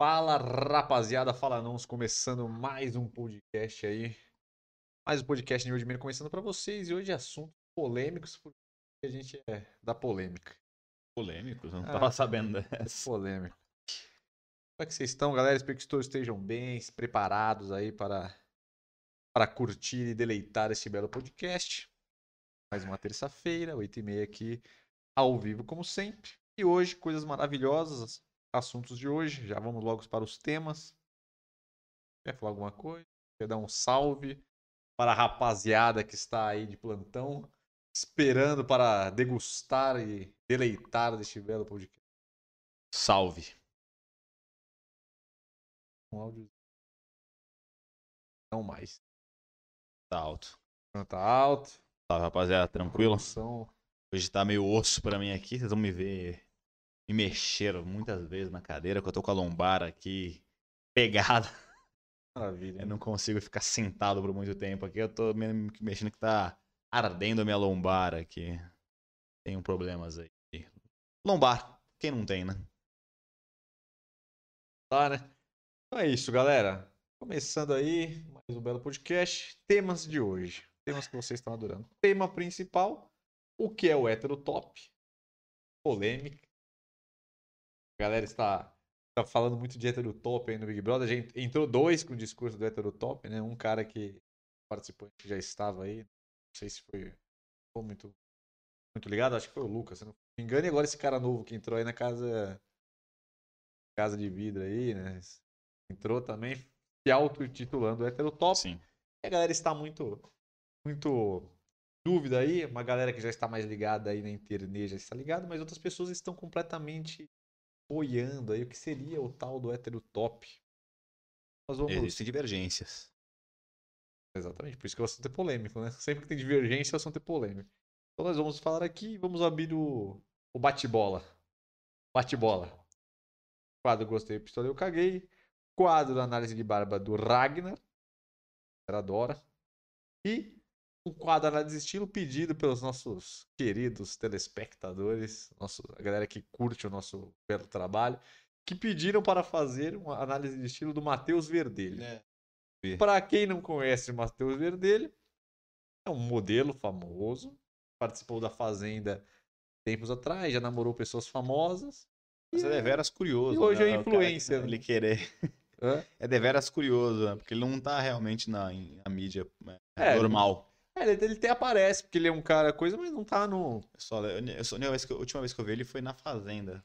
Fala rapaziada, fala não, começando mais um podcast aí. Mais um podcast de hoje mesmo começando pra vocês e hoje assuntos polêmicos, porque a gente é da polêmica. Polêmicos? Não Ah, tava sabendo dessa. Polêmica. Como é que vocês estão, galera? Espero que todos estejam bem, preparados aí para, para curtir e deleitar este belo podcast. Mais uma terça-feira, 8h30 aqui, ao vivo, como sempre. E hoje, coisas maravilhosas, assuntos de hoje. Já vamos logo para os temas. Quer falar alguma coisa? Quer dar um salve para a rapaziada que está aí de plantão, esperando para degustar e deleitar deste belo podcast? Salve. Um áudio. Não mais. Tá alto. Não tá alto. Salve, rapaziada. Tranquilo? Hoje tá meio osso pra mim aqui. Vocês vão me ver me mexer muitas vezes na cadeira, que eu tô com a lombar aqui pegada. Maravilha. Eu não consigo ficar sentado por muito tempo aqui. Eu tô me mexendo que tá ardendo a minha lombar aqui. Tenho problemas aí. Lombar. Quem não tem, né? Tá, né? Então é isso, galera. Começando aí, mais um belo podcast. Temas de hoje. Temas que vocês estão adorando. Tema principal: o que é o hétero top? Polêmica. A galera está, está falando muito de hétero top aí no Big Brother. Já en- entrou dois com o discurso do hétero top, né? Um cara que participante que já estava aí. Não sei se foi, foi muito, muito ligado. Acho que foi o Lucas, se não me engano. E agora esse cara novo que entrou aí na casa casa de vidro aí, né? Entrou também se auto-titulando hétero top. Sim. E a galera está muito, muito dúvida aí. Uma galera que já está mais ligada aí na internet já está ligada, mas outras pessoas estão completamente boiando aí o que seria o tal do hétero top. Nós vamos... Existem divergências. Exatamente, por isso que o assunto é polêmico, né? Sempre que tem divergência, o assunto é polêmico. Então nós vamos falar aqui vamos abrir o, o bate-bola. Bate-bola. Quadro Gostei, Pistola Eu Caguei. Quadro Análise de Barba do Ragnar. Era adora. E um quadro Análise de Estilo pedido pelos nossos queridos telespectadores, nosso, a galera que curte o nosso belo trabalho, que pediram para fazer uma análise de estilo do Matheus Verdelho. Para quem não conhece o Matheus Verdelho, é um modelo famoso, participou da Fazenda tempos atrás, já namorou pessoas famosas. Mas é deveras curioso. E hoje né? é O cara influencer, que né? Ele querer. Hã? É deveras curioso, né? Porque ele não tá realmente na, em- na mídia né, É, normal. É, ele, ele até aparece, porque ele é um cara coisa, mas não tá no. Só, eu, eu só- eu- a última vez que eu vi ele foi na Fazenda,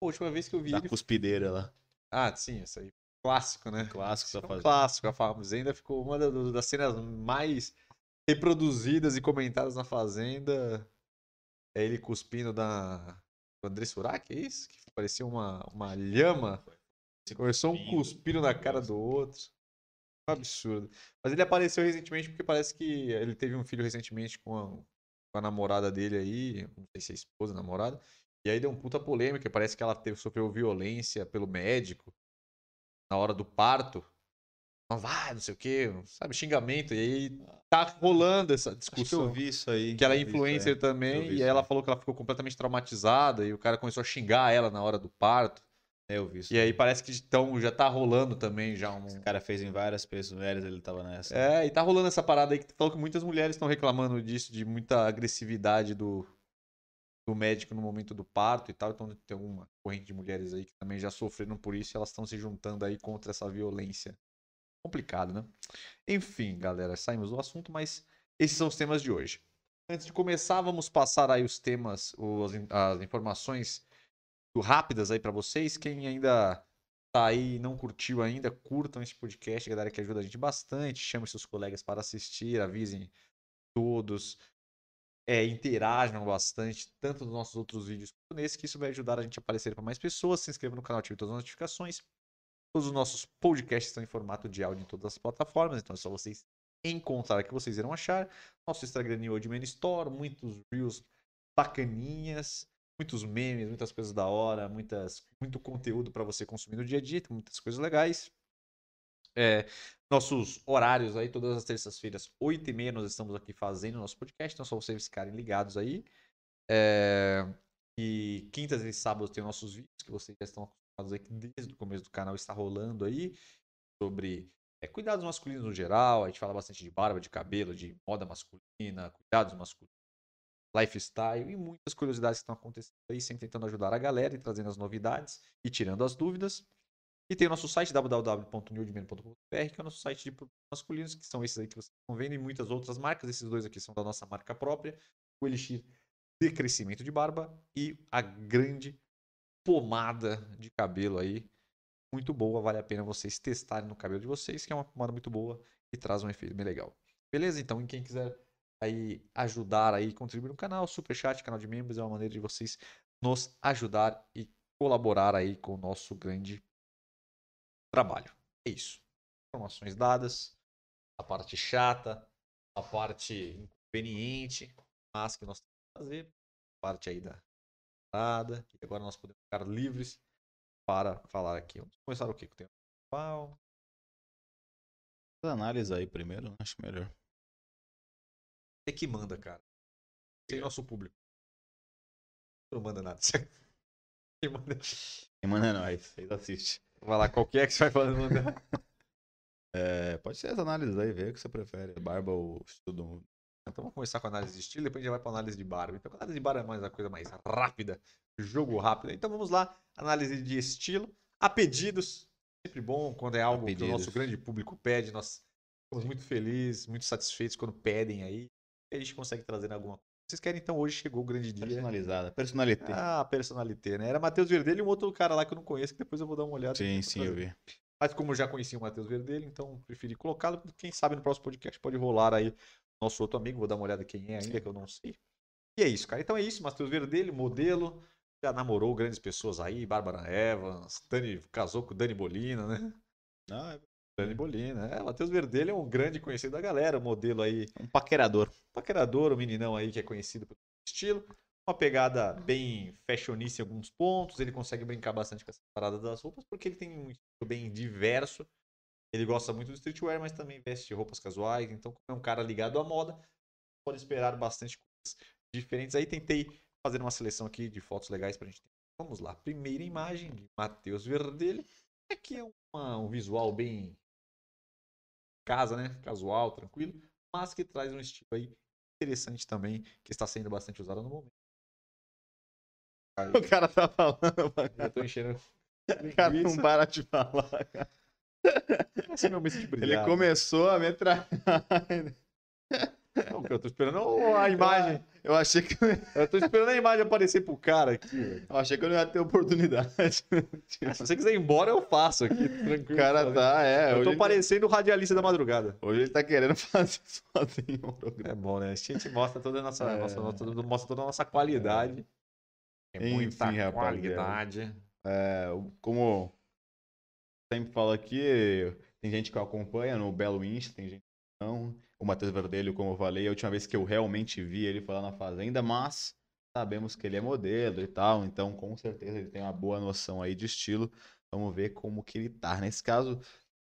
A última vez que eu vi da ele. cuspideira lá. Ah, sim, isso aí. Clássico, né? Clássico da É um Fazenda. clássico. A Fazenda ficou uma da- das cenas mais reproduzidas e comentadas na Fazenda. É ele cuspindo da. Do André Surak, é isso? Que parecia uma, uma lhama. Começou um cuspindo na cara do outro. Absurdo. Mas ele apareceu recentemente porque parece que ele teve um filho recentemente com a, com a namorada dele aí. Não sei se é esposa, namorada. E aí deu um puta polêmica. Parece que ela teve, sofreu violência pelo médico na hora do parto. Não vai, não sei o quê, sabe? Xingamento. E aí tá rolando essa que discussão. eu vi isso aí. Que ela é vi isso influencer aí. também, e aí ela falou que ela ficou completamente traumatizada e o cara começou a xingar ela na hora do parto. É, eu vi isso. E aí parece que então, já tá rolando também já um. O cara fez em várias pessoas, mulheres, ele tava nessa. É, e tá rolando essa parada aí que tu falou que muitas mulheres estão reclamando disso, de muita agressividade do, do médico no momento do parto e tal. Então tem uma corrente de mulheres aí que também já sofreram por isso e elas estão se juntando aí contra essa violência. Complicado, né? Enfim, galera, saímos do assunto, mas esses são os temas de hoje. Antes de começar, vamos passar aí os temas, os, as informações rápidas aí pra vocês. Quem ainda tá aí e não curtiu ainda, curtam esse podcast, galera, que ajuda a gente bastante. Chame seus colegas para assistir, avisem todos. É, interajam bastante, tanto nos nossos outros vídeos quanto nesse, que isso vai ajudar a gente a aparecer para mais pessoas. Se inscreva no canal, ative todas as notificações. Todos os nossos podcasts estão em formato de áudio em todas as plataformas, então é só vocês encontrar que vocês irão achar. Nosso Instagram New Old Man Store, muitos reels bacaninhas, muitos memes, muitas coisas da hora, muitas, muito conteúdo para você consumir no dia a dia, muitas coisas legais. É, nossos horários aí, todas as terças-feiras, 8h30, nós estamos aqui fazendo nosso podcast, então é só vocês ficarem ligados aí. É, e quintas e sábados tem nossos vídeos que vocês já estão acostumados aí que desde o começo do canal está rolando aí, sobre é, cuidados masculinos no geral. A gente fala bastante de barba, de cabelo, de moda masculina, cuidados masculinos, lifestyle e muitas curiosidades que estão acontecendo aí, sempre tentando ajudar a galera e trazendo as novidades e tirando as dúvidas. E tem o nosso site www.newdman.com.br, que é o nosso site de produtos masculinos, que são esses aí que vocês estão vendo, e muitas outras marcas. Esses dois aqui são da nossa marca própria, o Elixir de crescimento de barba e a grande pomada de cabelo aí. Muito boa, vale a pena vocês testarem no cabelo de vocês, que é uma pomada muito boa e traz um efeito bem legal. Beleza? Então, em quem quiser aí ajudar aí, contribuir no canal, super chat, canal de membros é uma maneira de vocês nos ajudar e colaborar aí com o nosso grande trabalho. É isso. Informações dadas, a parte chata, a parte inconveniente, mas que nós temos que fazer, parte aí da parada, e agora nós podemos ficar livres para falar aqui. Vamos começar o que? Com o. Análise aí primeiro, né? acho melhor. Você que manda, cara. Sem nosso público. Não manda nada. Quem manda? Quem manda é nós, vocês assistem. Vai lá, qual que é que você vai falando? mandar? É, pode ser as análises aí, ver o que você prefere. Barba ou estudo. Então vamos começar com a análise de estilo, depois a gente vai para análise de barba. Então a análise de barba é mais a coisa mais rápida, jogo rápido. Então vamos lá, análise de estilo. A pedidos, sempre bom quando é algo que o nosso grande público pede. Nós ficamos muito felizes, muito satisfeitos quando pedem aí. A gente consegue trazer alguma coisa. Vocês querem, então hoje chegou o grande dia. Personalizada, personalité. Ah, personalité, né? Era Matheus Verdelho e um outro cara lá que eu não conheço, que depois eu vou dar uma olhada. Sim, sim, eu vi. Mas como eu já conheci o Matheus Verdelho, então preferi colocá-lo. Quem sabe no próximo podcast pode rolar aí nosso outro amigo. Vou dar uma olhada quem é ainda, que eu não sei. E é isso, cara. Então é isso, Matheus Verdelho, modelo. Já namorou grandes pessoas aí, Bárbara Evans, Dani, casou com Dani Bolina, né? Ah, é Dani Bolina. É, Matheus Verdelho é um grande conhecido da galera, modelo aí. um paquerador. Paquerador, um meninão aí que é conhecido pelo estilo. Uma pegada bem fashionista em alguns pontos. Ele consegue brincar bastante com essa parada das roupas, porque ele tem um estilo bem diverso. Ele gosta muito do streetwear, mas também veste roupas casuais. Então, como é um cara ligado à moda, pode esperar bastante coisas diferentes. Aí tentei fazer uma seleção aqui de fotos legais pra gente ter. Vamos lá. Primeira imagem de Matheus Verdelho. Aqui é uma- um visual bem casa, né? Casual, tranquilo, mas que traz um estilo aí interessante também, que está sendo bastante usado no momento. Aí, O cara tá falando, eu tô enchendo. o cara não para de falar. cara. Esse é meu misto de Ele brilhar. começou a metralhar. Não, eu tô esperando é a imagem. Eu achei que Eu tô esperando a imagem aparecer pro cara aqui. velho. eu achei que eu não ia ter oportunidade. Se você quiser ir embora, eu faço aqui, O tranquilo. cara tá, é. Eu tô ele- parecendo o radialista da madrugada. Hoje ele tá querendo fazer sozinho o programa. É bom, né? A gente mostra toda a nossa, É. nossa, mostra toda a nossa qualidade. É muita Enfim, rapaziada. qualidade. É, o- como sempre falo aqui, tem gente que acompanha no Belo Insta, tem gente que não. O Matheus Verdelho, como eu falei, a última vez que eu realmente vi ele foi lá na Fazenda, mas sabemos que ele é modelo e tal, então com certeza ele tem uma boa noção aí de estilo. Vamos ver como que ele tá. Nesse caso,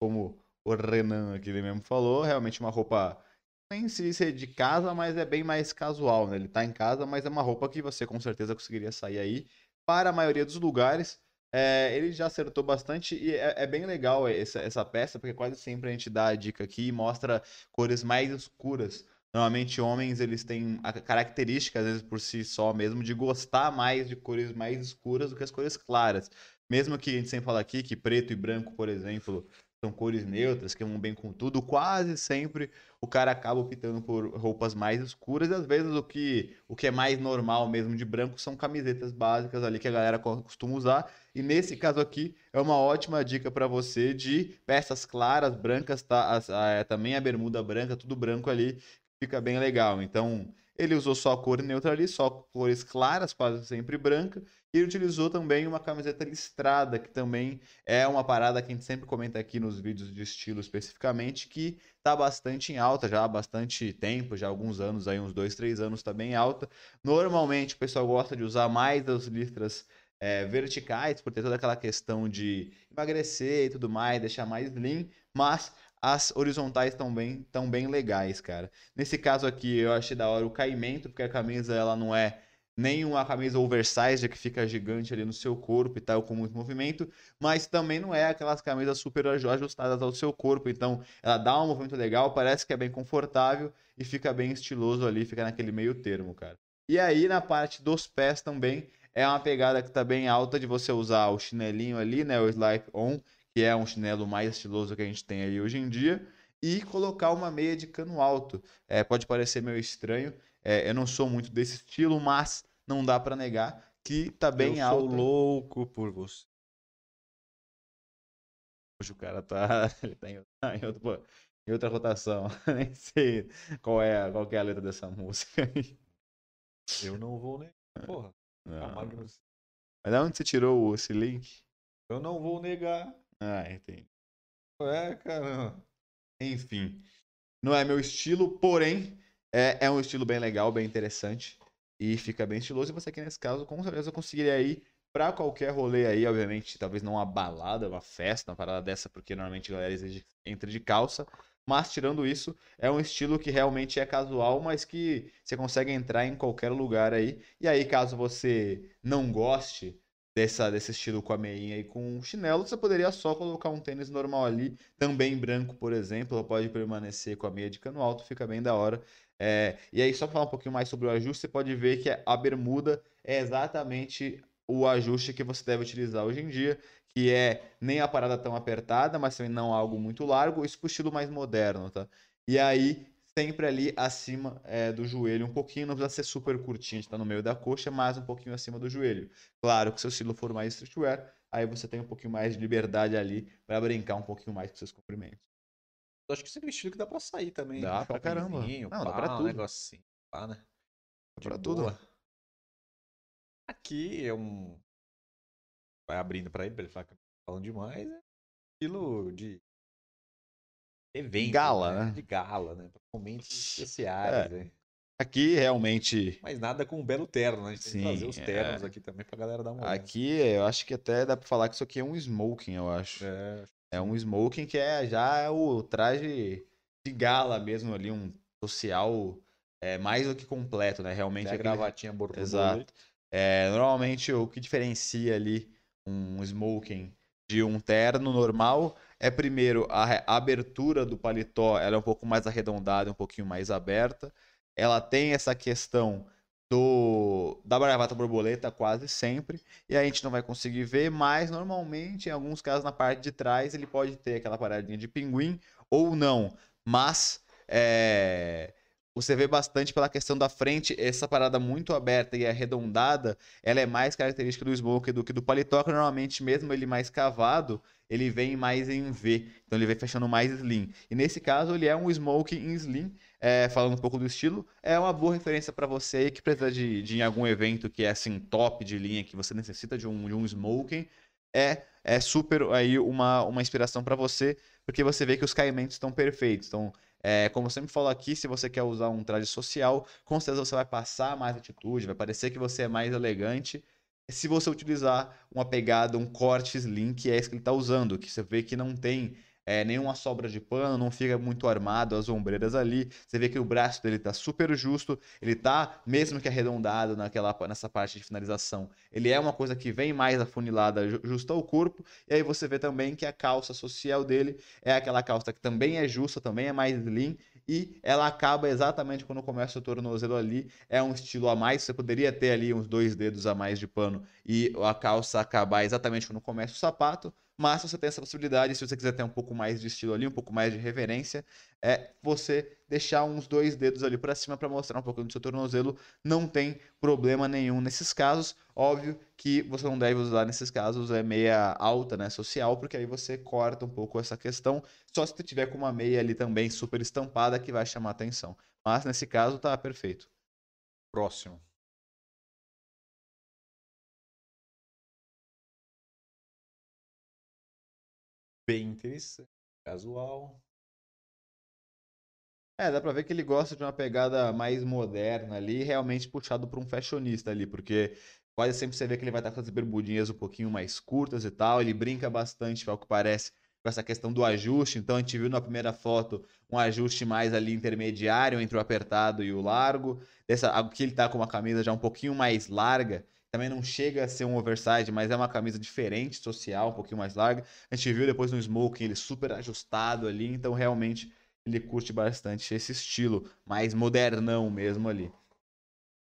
como o Renan aqui ele mesmo falou, realmente uma roupa nem se diz de casa, mas é bem mais casual, né? Ele tá em casa, mas é uma roupa que você com certeza conseguiria sair aí para a maioria dos lugares. É, ele já acertou bastante e é, é bem legal essa, essa peça, porque quase sempre a gente dá a dica aqui e mostra cores mais escuras. Normalmente homens eles têm a característica, às vezes por si só mesmo, de gostar mais de cores mais escuras do que as cores claras. Mesmo que a gente sempre fala aqui que preto e branco, por exemplo, são cores neutras, que vão bem com tudo, quase sempre o cara acaba optando por roupas mais escuras e às vezes o que, o que é mais normal mesmo de branco são camisetas básicas ali que a galera co- costuma usar. E nesse caso aqui é uma ótima dica para você de peças claras, brancas, tá? A- é, também a bermuda branca, tudo branco ali, fica bem legal. Então ele usou só cor neutra ali, só cores claras, quase sempre branca. E ele utilizou também uma camiseta listrada, que também é uma parada que a gente sempre comenta aqui nos vídeos de estilo especificamente, que tá bastante em alta já há bastante tempo, já há alguns anos, aí uns dois, três anos tá bem alta. Normalmente o pessoal gosta de usar mais as listras é, verticais, por ter toda aquela questão de emagrecer e tudo mais, deixar mais lean, mas as horizontais estão bem, tão bem legais, cara. Nesse caso aqui eu achei da hora o caimento, porque a camisa ela não é nem uma camisa oversized que fica gigante ali no seu corpo e tal, com muito movimento, mas também não é aquelas camisas super ajustadas ao seu corpo, então ela dá um movimento legal, parece que é bem confortável e fica bem estiloso ali, fica naquele meio termo, cara. E aí na parte dos pés também é uma pegada que tá bem alta de você usar o chinelinho ali, né, o Slip On, que é um chinelo mais estiloso que a gente tem aí hoje em dia, e colocar uma meia de cano alto. É, pode parecer meio estranho, é, eu não sou muito desse estilo, mas não dá para negar que tá bem eu alto. sou louco por você. Hoje o cara tá, ele tá em, outra, em outra, em outra rotação. Nem sei qual é, qual é a letra dessa música. Eu não vou negar. Porra. Não. Mas de onde você tirou esse link? Eu não vou negar. Ah, entendi. É, caramba. Enfim. Não é meu estilo, porém, é, é um estilo bem legal, bem interessante. E fica bem estiloso. E você aqui nesse caso, com certeza, conseguiria ir pra qualquer rolê aí, obviamente, talvez não uma balada, uma festa, uma parada dessa, porque normalmente a galera entra de calça. Mas tirando isso, é um estilo que realmente é casual, mas que você consegue entrar em qualquer lugar aí. E aí, caso você não goste dessa, desse estilo com a meinha e com chinelo, você poderia só colocar um tênis normal ali, também branco, por exemplo, pode permanecer com a meia de cano alto, fica bem da hora. É, e aí, só para falar um pouquinho mais sobre o ajuste, você pode ver que a bermuda é exatamente o ajuste que você deve utilizar hoje em dia, que é nem a parada tão apertada, mas também não algo muito largo, isso pro estilo mais moderno, tá? E aí, sempre ali acima é, do joelho, um pouquinho, não precisa ser super curtinho, está no meio da coxa, mas um pouquinho acima do joelho. Claro que se o estilo for mais streetwear, aí você tem um pouquinho mais de liberdade ali para brincar um pouquinho mais com seus comprimentos. Eu acho que esse é um estilo que dá pra sair também. Dá pra caramba. Não, pá, dá pra tudo. Um assim, pá, né? Dá pra tudo. Aqui é um... Vai abrindo pra ele, pra ele falar que falando demais, é estilo de evento. Gala, né? né? De gala, né? Momentos especiais, É. né? Aqui realmente. Mas nada com um belo terno, né? A gente tem que Sim, os ternos é. aqui também pra galera dar uma olhada. Aqui eu acho que até dá pra falar que isso aqui é um smoking, eu acho. É, É um smoking que é já o traje de gala mesmo ali, um social é, mais do que completo, né? Realmente tem a aquele- gravatinha borboleta. Exato. É, normalmente o que diferencia ali um smoking de um terno normal é primeiro a abertura do paletó, ela é um pouco mais arredondada, um pouquinho mais aberta. Ela tem essa questão do da gravata borboleta quase sempre, e a gente não vai conseguir ver, mas normalmente em alguns casos na parte de trás ele pode ter aquela paradinha de pinguim ou não, mas é, você vê bastante pela questão da frente, essa parada muito aberta e arredondada, ela é mais característica do smoke do que do paletó, que normalmente mesmo ele mais cavado, ele vem mais em V, então ele vem fechando mais slim. E nesse caso ele é um smoke em slim, é, falando um pouco do estilo, é uma boa referência para você aí que precisa de, de algum evento que é assim top de linha, que você necessita de um, de um smoking, é, é super aí uma, uma inspiração para você, porque você vê que os caimentos estão perfeitos. Então, é, como eu sempre falo aqui, se você quer usar um traje social, com certeza você vai passar mais atitude, vai parecer que você é mais elegante. Se você utilizar uma pegada, um corte slim, que é esse que ele está usando, que você vê que não tem é, nenhuma sobra de pano, não fica muito armado as ombreiras ali. Você vê que o braço dele tá super justo, ele tá mesmo que arredondado naquela, nessa parte de finalização. Ele é uma coisa que vem mais afunilada, ju- justa ao corpo. E aí você vê também que a calça social dele é aquela calça que também é justa, também é mais slim. E ela acaba exatamente quando começa o tornozelo ali. É um estilo a mais. Você poderia ter ali uns dois dedos a mais de pano e a calça acabar exatamente quando começa o sapato. Mas você tem essa possibilidade, se você quiser ter um pouco mais de estilo ali, um pouco mais de reverência, é você deixar uns dois dedos ali para cima para mostrar um pouco do seu tornozelo. Não tem problema nenhum nesses casos. Óbvio que você não deve usar nesses casos é meia alta, né, social, porque aí você corta um pouco essa questão. Só se você tiver com uma meia ali também super estampada que vai chamar atenção. Mas nesse caso tá perfeito. Próximo. Bem interessante. Casual. É, dá pra ver que ele gosta de uma pegada mais moderna ali, realmente puxado por um fashionista ali, porque quase sempre você vê que ele vai estar com as bermudinhas um pouquinho mais curtas e tal, ele brinca bastante, ao que parece, com essa questão do ajuste. Então a gente viu na primeira foto um ajuste mais ali intermediário entre o apertado e o largo. Dessa, aqui ele tá com uma camisa já um pouquinho mais larga. Também não chega a ser um oversize, mas é uma camisa diferente, social, um pouquinho mais larga. A gente viu depois no smoking ele super ajustado ali, então realmente ele curte bastante esse estilo, mais modernão mesmo ali.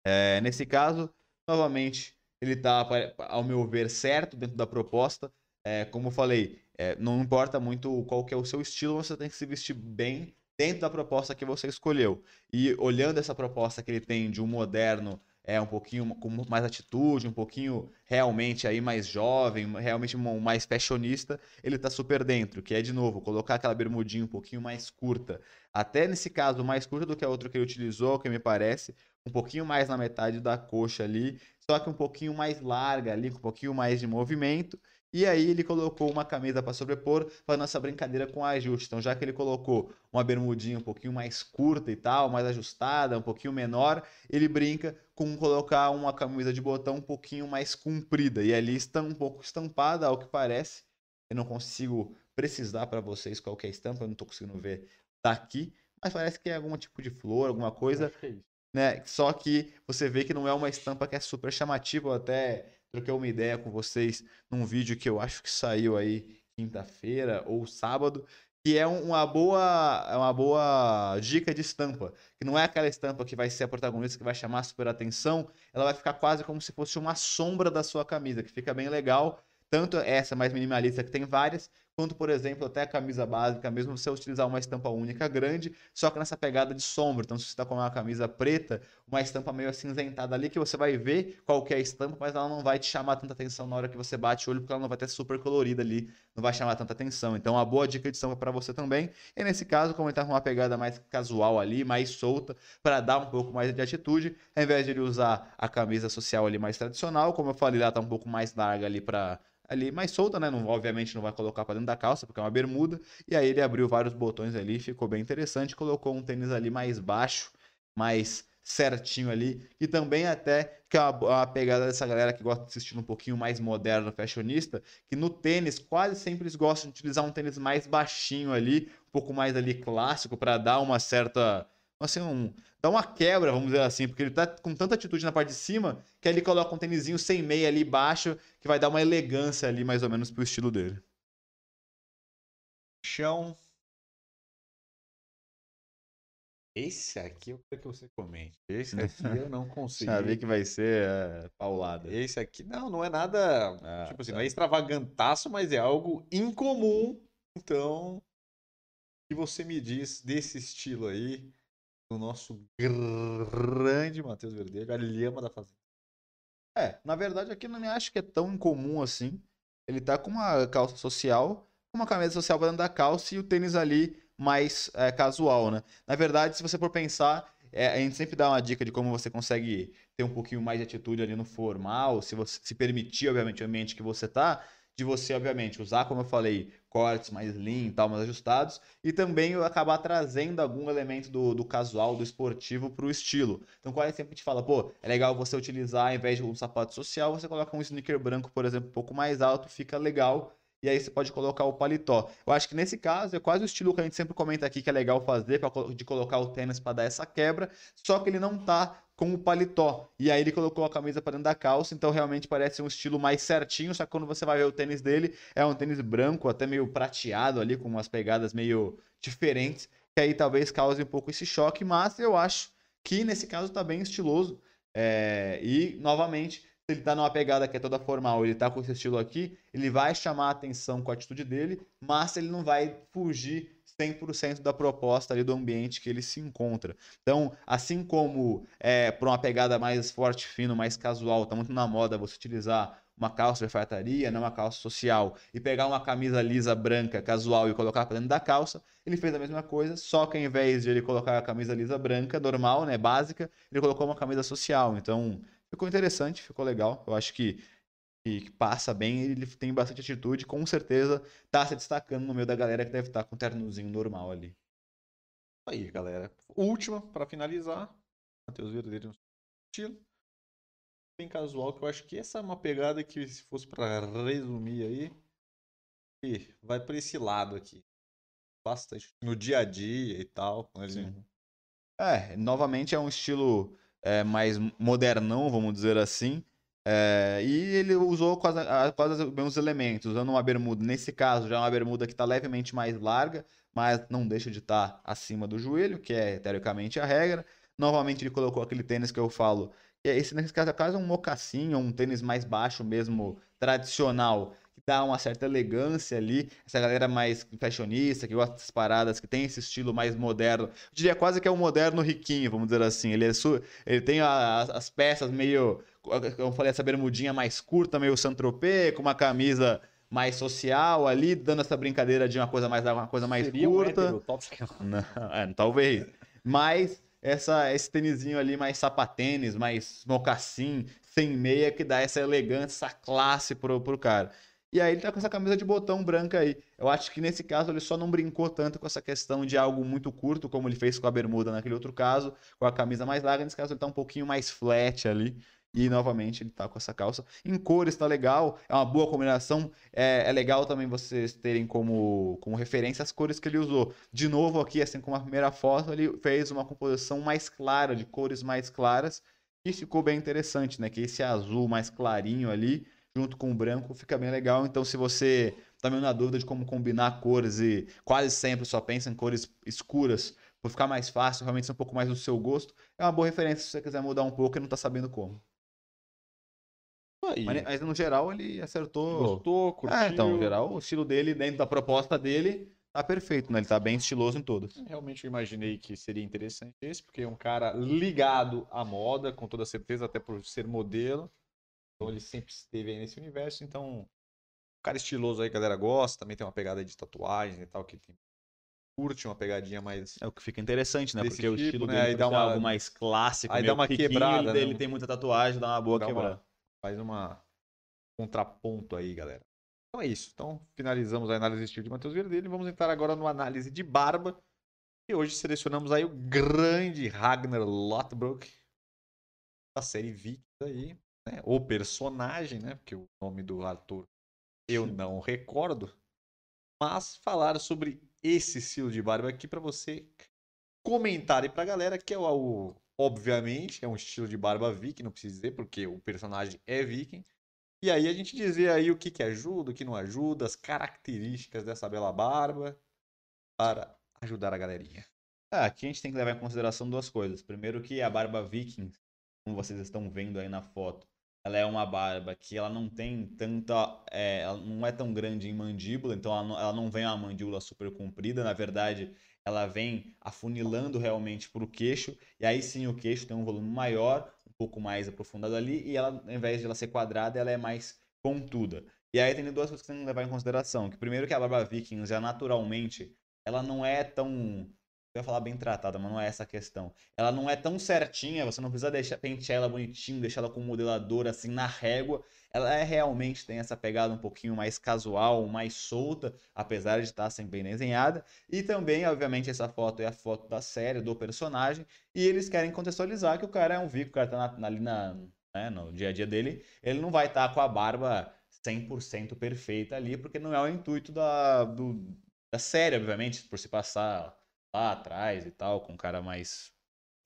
É, nesse caso, novamente, ele está, ao meu ver, certo dentro da proposta. É, como eu falei, é, não importa muito qual é o seu estilo, você tem que se vestir bem dentro da proposta que você escolheu. E olhando essa proposta que ele tem de um moderno é um pouquinho com mais atitude, um pouquinho realmente aí mais jovem, realmente mais fashionista, ele tá super dentro, que é de novo, colocar aquela bermudinha um pouquinho mais curta. Até nesse caso, mais curta do que a outra que ele utilizou, que me parece, um pouquinho mais na metade da coxa ali, só que um pouquinho mais larga ali, com um pouquinho mais de movimento. E aí ele colocou uma camisa para sobrepor, fazendo essa brincadeira com ajuste. Então, já que ele colocou uma bermudinha um pouquinho mais curta e tal, mais ajustada, um pouquinho menor, ele brinca com colocar uma camisa de botão um pouquinho mais comprida. E ali está um pouco estampada, ao que parece. Eu não consigo precisar para vocês qual é a estampa, eu não estou conseguindo ver daqui, mas parece que é algum tipo de flor, alguma coisa. É né? Só que você vê que não é uma estampa que é super chamativa, eu até troquei uma ideia com vocês num vídeo que eu acho que saiu aí quinta-feira ou sábado, que é uma boa, é uma boa dica de estampa, que não é aquela estampa que vai ser a protagonista que vai chamar super atenção, ela vai ficar quase como se fosse uma sombra da sua camisa, que fica bem legal, tanto essa mais minimalista que tem várias, quanto, por exemplo, até a camisa básica, mesmo você utilizar uma estampa única grande, só que nessa pegada de sombra. Então, se você está com uma camisa preta, uma estampa meio acinzentada ali, que você vai ver qual é estampa, mas ela não vai te chamar tanta atenção na hora que você bate o olho, porque ela não vai ter super colorida ali, não vai chamar tanta atenção. Então, uma boa dica de estampa para você também. E nesse caso, ele tá com uma pegada mais casual ali, mais solta, para dar um pouco mais de atitude, ao invés de ele usar a camisa social ali mais tradicional, como eu falei, ela tá um pouco mais larga ali para ali mais solta, né? Não, obviamente não vai colocar para dentro da calça, porque é uma bermuda. E aí ele abriu vários botões ali, ficou bem interessante. Colocou um tênis ali mais baixo, mais certinho ali. E também até que é uma pegada dessa galera que gosta de assistir um pouquinho mais moderno, fashionista, que no tênis quase sempre eles gostam de utilizar um tênis mais baixinho ali, um pouco mais ali clássico, para dar uma certa assim, um, dá uma quebra, vamos dizer assim, porque ele tá com tanta atitude na parte de cima que ele coloca um tênisinho sem meia ali baixo, que vai dar uma elegância ali mais ou menos pro estilo dele. Chão. Esse aqui eu quero que você comente. Esse aqui eu não consigo. Vi que vai ser é, paulada. Esse aqui, não, não é nada. Ah, tipo assim, tá. não é extravagantaço, mas é algo incomum. Então, o que você me diz desse estilo aí? Do nosso grande Matheus Verdelho, a lhama da Fazenda. É, na verdade aqui não me acho que é tão incomum assim. Ele tá com uma calça social, uma camisa social para dentro da calça e o tênis ali mais é, casual, né? Na verdade, se você for pensar, é, a gente sempre dá uma dica de como você consegue ter um pouquinho mais de atitude ali no formal, se você se permitir, obviamente, o ambiente que você tá, de você, obviamente, usar, como eu falei, cortes mais lean, tal, mais ajustados, e também acabar trazendo algum elemento do, do casual, do esportivo para o estilo. Então, quase sempre te fala, pô, é legal você utilizar, ao invés de um sapato social, você coloca um sneaker branco, por exemplo, um pouco mais alto, fica legal, e aí você pode colocar o paletó. Eu acho que nesse caso é quase o estilo que a gente sempre comenta aqui que é legal fazer, de colocar o tênis para dar essa quebra, só que ele não tá com o paletó. E aí ele colocou a camisa para dentro da calça, então realmente parece um estilo mais certinho, só que quando você vai ver o tênis dele, é um tênis branco, até meio prateado ali, com umas pegadas meio diferentes, que aí talvez cause um pouco esse choque, mas eu acho que nesse caso tá bem estiloso. É... E, novamente, se ele tá numa pegada que é toda formal, ele tá com esse estilo aqui, ele vai chamar a atenção com a atitude dele, mas ele não vai fugir 100% da proposta ali do ambiente que ele se encontra. Então, assim como é, para uma pegada mais forte, fino, mais casual, está muito na moda você utilizar uma calça de alfaiataria, não uma calça social, e pegar uma camisa lisa branca, casual, e colocar para dentro da calça, ele fez a mesma coisa, só que ao invés de ele colocar a camisa lisa branca, normal, né, básica, ele colocou uma camisa social. Então, ficou interessante, ficou legal. Eu acho que que, passa bem, ele tem bastante atitude, com certeza tá se destacando no meio da galera que deve estar tá com um ternozinho normal ali. Aí, galera. Última, para finalizar. Matheus Verdeiro no estilo. Bem casual, que eu acho que essa é uma pegada que, se fosse para resumir aí, que vai por esse lado aqui. Bastante. No dia a dia e tal. É, novamente é um estilo é, mais modernão, vamos dizer assim. É, e ele usou quase, quase os mesmos elementos, usando uma bermuda. Nesse caso, já é uma bermuda que está levemente mais larga, mas não deixa de estar tá acima do joelho, que é teoricamente a regra. Novamente, ele colocou aquele tênis que eu falo. Que esse, nesse caso, é quase um mocassim, um tênis mais baixo mesmo, tradicional, que dá uma certa elegância ali. Essa galera mais fashionista, que gosta dessas paradas, que tem esse estilo mais moderno. Eu diria quase que é um moderno riquinho, vamos dizer assim. Ele, é su... ele tem as peças meio. Como eu falei, essa bermudinha mais curta, meio Saint-Tropez, com uma camisa mais social ali, dando essa brincadeira de uma coisa mais uma coisa mais Seria curta. Um Não, é, talvez. Mas essa, esse tênisinho ali mais sapatênis, mais mocassim, sem meia, que dá essa elegância, essa classe pro, pro cara. E aí ele tá com essa camisa de botão branca aí. Eu acho que nesse caso ele só não brincou tanto com essa questão de algo muito curto, como ele fez com a bermuda naquele outro caso, com a camisa mais larga. Nesse caso ele tá um pouquinho mais flat ali. E novamente ele tá com essa calça. Em cores tá legal, é uma boa combinação. É, é, legal também vocês terem como, como referência as cores que ele usou. De novo, aqui, assim como a primeira foto, ele fez uma composição mais clara, de cores mais claras. E ficou bem interessante, né? Que esse azul mais clarinho ali, junto com o branco, fica bem legal. Então, se você tá meio na dúvida de como combinar cores e quase sempre só pensa em cores escuras, por ficar mais fácil, realmente ser um pouco mais do seu gosto, é uma boa referência se você quiser mudar um pouco e não tá sabendo como. Aí. Mas, mas, no geral ele acertou. Gostou, curtiu. É, então, no geral, o estilo dele, dentro da proposta dele, tá perfeito, né? Ele tá bem estiloso em todos. Realmente eu imaginei que seria interessante esse, porque é um cara ligado à moda, com toda certeza, até por ser modelo. Então ele sempre esteve aí nesse universo, então. Um cara estiloso aí, a galera gosta, também tem uma pegada de tatuagem e tal, que tem curte uma pegadinha mais. É o que fica interessante, né? Porque tipo, o estilo né? dele aí dá uma... algo mais clássico, aí dá uma quebrada. Ele, né? tem muita tatuagem, dá uma boa dá quebrada. Uma... Faz uma contraponto aí, galera. Então é isso. Então finalizamos a análise de estilo de Matheus Verdelho. Vamos entrar agora no análise de barba. E hoje selecionamos aí o grande Ragnar Lothbrok da série Vikings aí, né? O personagem, né? Porque o nome do ator eu não recordo. Mas falar sobre esse estilo de barba aqui para você comentar e pra galera que é o, obviamente, é um estilo de barba viking, não precisa dizer, porque o personagem é viking. E aí a gente dizer aí o que, que ajuda, o que não ajuda, as características dessa bela barba para ajudar a galerinha. Ah, aqui a gente tem que levar em consideração duas coisas. Primeiro que a barba viking, como vocês estão vendo aí na foto, ela é uma barba que ela não tem tanta, é, ela não é tão grande em mandíbula, então ela não, ela não vem uma mandíbula super comprida, na verdade ela vem afunilando realmente para o queixo, e aí sim o queixo tem um volume maior, um pouco mais aprofundado ali, e ela, ao invés de ela ser quadrada, ela é mais pontuda. E aí tem duas coisas que tem que levar em consideração, que primeiro que a barba viking já naturalmente, ela não é tão eu ia falar bem tratada, mas não é essa a questão. Ela não é tão certinha, você não precisa deixar, pentear ela bonitinho, deixar ela com modelador assim na régua. Ela é realmente tem essa pegada um pouquinho mais casual, mais solta, apesar de estar sempre bem desenhada. E também, obviamente, essa foto é a foto da série, do personagem. E eles querem contextualizar que o cara é um Vico, o cara tá na, ali na, né, no dia a dia dele. Ele não vai estar tá com a barba 100% perfeita ali, porque não é o intuito da, do, da série, obviamente, por se passar lá atrás e tal, com um cara mais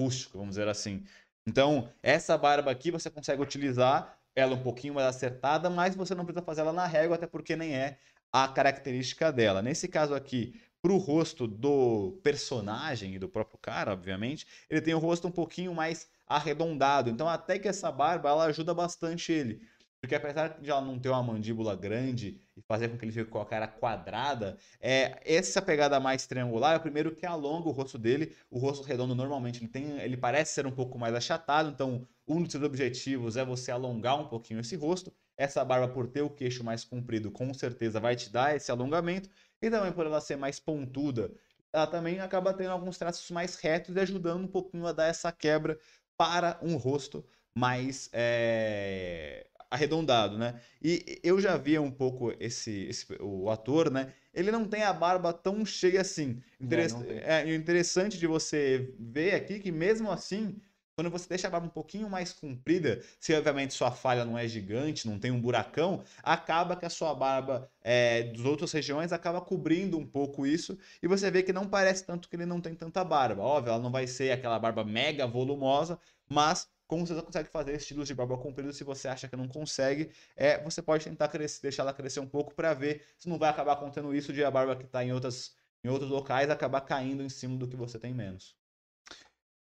rústico, vamos dizer assim. Então, essa barba aqui você consegue utilizar ela um pouquinho mais acertada, mas você não precisa fazer ela na régua, até porque nem é a característica dela. Nesse caso aqui, para o rosto do personagem e do próprio cara, obviamente, ele tem o rosto um pouquinho mais arredondado. Então, até que essa barba ela ajuda bastante ele. Porque apesar de ela não ter uma mandíbula grande e fazer com que ele fique com a cara quadrada, é essa pegada mais triangular é o primeiro que alonga o rosto dele. O rosto redondo normalmente ele tem, ele parece ser um pouco mais achatado, então um dos seus objetivos é você alongar um pouquinho esse rosto. Essa barba por ter o queixo mais comprido, com certeza vai te dar esse alongamento e também por ela ser mais pontuda, ela também acaba tendo alguns traços mais retos e ajudando um pouquinho a dar essa quebra para um rosto mais é arredondado, né? E eu já via um pouco esse, esse, o ator, né? Ele não tem a barba tão cheia assim. Interess... É, é interessante de você ver aqui que mesmo assim, Quando você deixa a barba um pouquinho mais comprida, se obviamente sua falha não é gigante, não tem um buracão, acaba que a sua barba é, dos outras regiões acaba cobrindo um pouco isso e você vê que não parece tanto que ele não tem tanta barba. Óbvio, ela não vai ser aquela barba mega volumosa, mas como você consegue fazer estilos de barba comprida se você acha que não consegue, é, você pode tentar crescer, deixar ela crescer um pouco para ver se não vai acabar acontecendo isso de a barba que está em, outras, em outros locais acabar caindo em cima do que você tem menos.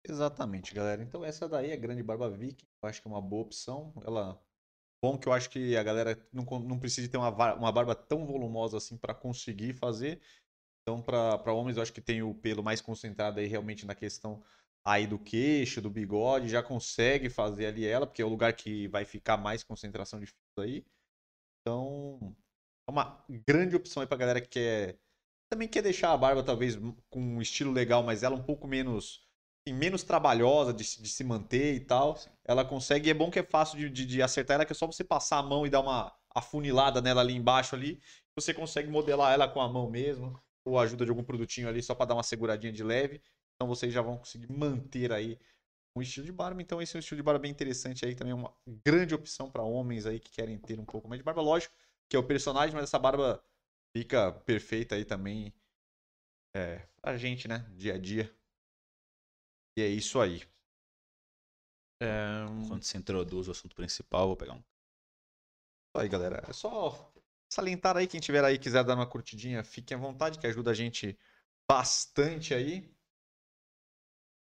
Exatamente, galera. Então essa daí é a grande barba viking. Eu acho que é uma boa opção. Ela bom que eu acho que a galera não, não precisa ter uma, uma barba tão volumosa assim para conseguir fazer. Então, para homens, eu acho que tem o pelo mais concentrado aí realmente na questão aí do queixo, do bigode, já consegue fazer ali ela, porque é o lugar que vai ficar mais concentração de fios aí. Então, é uma grande opção aí pra galera que quer também quer deixar a barba talvez com um estilo legal, mas ela um pouco menos assim, menos trabalhosa de, de, se manter e tal. Ela consegue, é bom que é fácil de, de, de, acertar ela, que é só você passar a mão e dar uma afunilada nela ali embaixo ali. Você consegue modelar ela com a mão mesmo, ou ajuda de algum produtinho ali só para dar uma seguradinha de leve. Então vocês já vão conseguir manter aí um estilo de barba. Então esse é um estilo de barba bem interessante aí, também é uma grande opção para homens aí que querem ter um pouco mais de barba. Lógico que é o personagem, mas essa barba fica perfeita aí também é, a gente, né? Dia a dia. E é isso aí. É... Quando você introduz o assunto principal, vou pegar um. Isso aí, galera. É só salientar aí, quem tiver aí quiser dar uma curtidinha, fiquem à vontade, que ajuda a gente bastante aí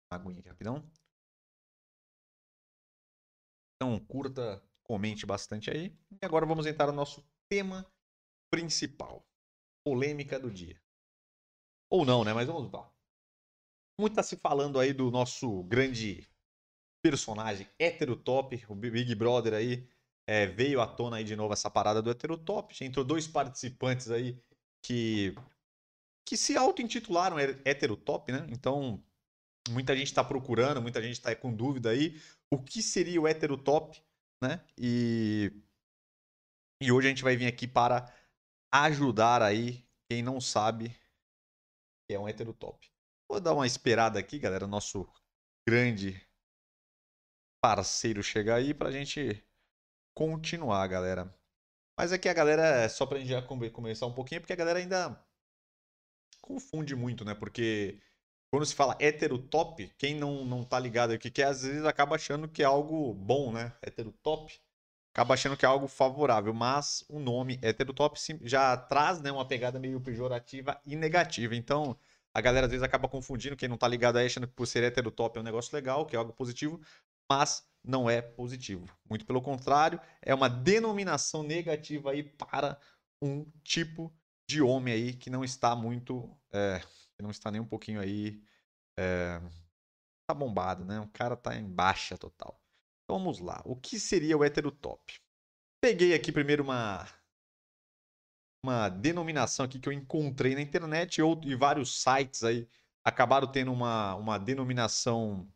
aguinha aqui rapidão. Então, curta, comente bastante aí. E agora vamos entrar no nosso tema principal. Polêmica do dia. Ou não, né? Mas vamos lá. Muito está se falando aí do nosso grande personagem heterotop, o Big Brother aí. É, veio à tona aí de novo essa parada do heterotop. Entrou dois participantes aí que que se auto-intitularam heterotop, né? Então, muita gente está procurando, muita gente está com dúvida aí. O que seria o hétero top, né? E, e hoje a gente vai vir aqui para ajudar aí quem não sabe que é um hétero top. Vou dar uma esperada aqui, galera, nosso grande parceiro chegar aí para a gente continuar, galera. Mas aqui a galera, é só para a gente já começar um pouquinho, porque a galera ainda confunde muito, né? Porque quando se fala heterotop, quem não, não tá ligado aqui, que às vezes acaba achando que é algo bom, né? Heterotop, acaba achando que é algo favorável, mas o nome heterotop já traz né, uma pegada meio pejorativa e negativa. Então, a galera às vezes acaba confundindo, quem não tá ligado aí, achando que por ser heterotop é um negócio legal, que é algo positivo, mas não é positivo. Muito pelo contrário, é uma denominação negativa aí para um tipo de homem aí que não está muito. É não está nem um pouquinho aí. É, tá bombado, né? O cara tá em baixa total. Então vamos lá. O que seria o hétero top? Peguei aqui primeiro uma uma denominação aqui que eu encontrei na internet ou, e vários sites aí acabaram tendo uma, uma denominação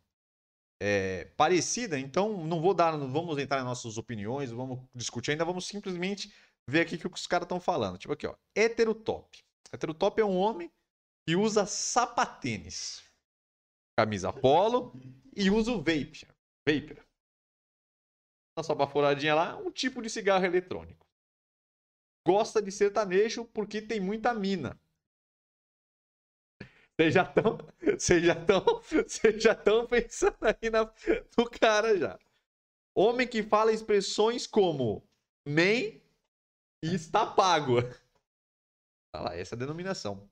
é, parecida. Então não vou dar, não vamos entrar em nossas opiniões, vamos discutir ainda, vamos simplesmente ver aqui o que os caras estão falando. Tipo aqui, ó, heterotop. Heterotop é um homem que usa sapatênis, camisa polo e usa o vape. Vapor. Na sua baforadinha lá, um tipo de cigarro eletrônico. Gosta de sertanejo porque tem muita mina. Vocês já estão. Vocês já estão. Vocês já estão pensando aí na, no cara já. Homem que fala expressões como nem e está pago. Olha lá, essa é a denominação.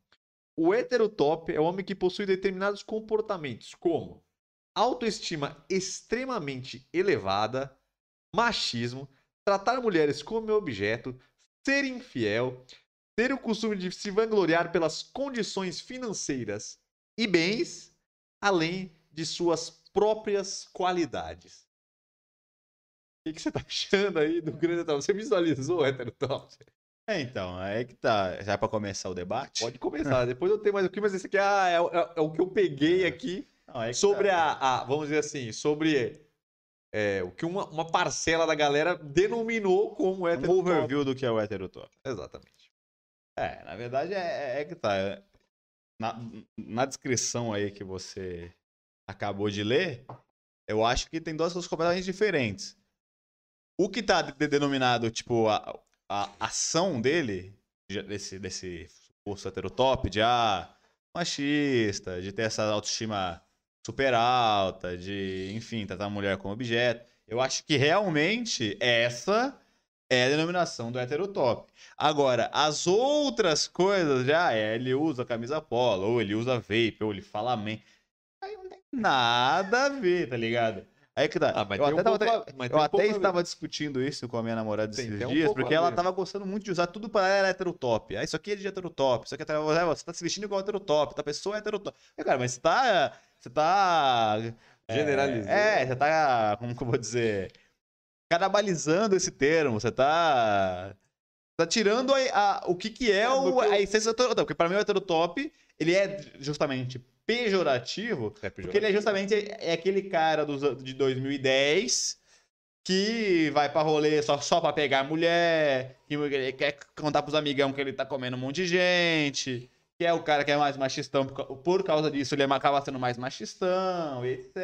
O heterotop é o homem que possui determinados comportamentos, como autoestima extremamente elevada, machismo, tratar mulheres como objeto, ser infiel, ter o costume de se vangloriar pelas condições financeiras e bens, além de suas próprias qualidades. O que, você está achando aí do grande heterotop? Você visualizou o heterotop? É, então, aí que tá. Já é pra começar o debate? Pode começar. Depois eu tenho mais aqui, mas esse aqui ah, é, é, é, o que eu peguei é. aqui Não, sobre tá. a, a, Vamos dizer assim, sobre é, o que uma, uma, parcela da galera denominou como hétero. Um overview do que é o heterotop. Exatamente. É, na verdade é, é que tá. Na, na descrição aí que você acabou de ler, Eu acho que tem duas coisas completamente diferentes. O que tá de- denominado, tipo, a, a ação dele, de- desse, desse suposto heterotop, de ah, machista, de ter essa autoestima super alta, de, enfim, tratar a mulher como objeto. Eu acho que realmente essa é a denominação do heterotop. Agora, as outras coisas, já é, ele usa camisa polo, ou ele usa vape, ou ele fala tem nada a ver, tá ligado? Aí que tá. Ah, eu tem um até, tava- pouco eu um até estava discutindo isso com a minha namorada Tem- esses tem um dias, pouco porque ela ver. tava gostando muito de usar tudo para ela era heterotop. Ah, isso aqui é de heterotop, isso aqui é heterotop. Ah, Você tá se vestindo igual heterotop, tá pessoa é heterotop. É, cara, mas você tá. Você tá. é, Generalizando. É, você tá. Como que eu vou dizer? Canibalizando esse termo. Você tá. Tá tirando a, a- o que, que é Ah, o, porque eu- a essência do heterotop. Porque pra mim o heterotop, ele é justamente pejorativo É porque ele é justamente é aquele cara dos, de 2010 que vai pra rolê só, só pra pegar mulher, que quer contar pros amigão que ele tá comendo um monte de gente, que é o cara que é mais machistão, por, ca- por causa disso ele acaba sendo mais machistão, etc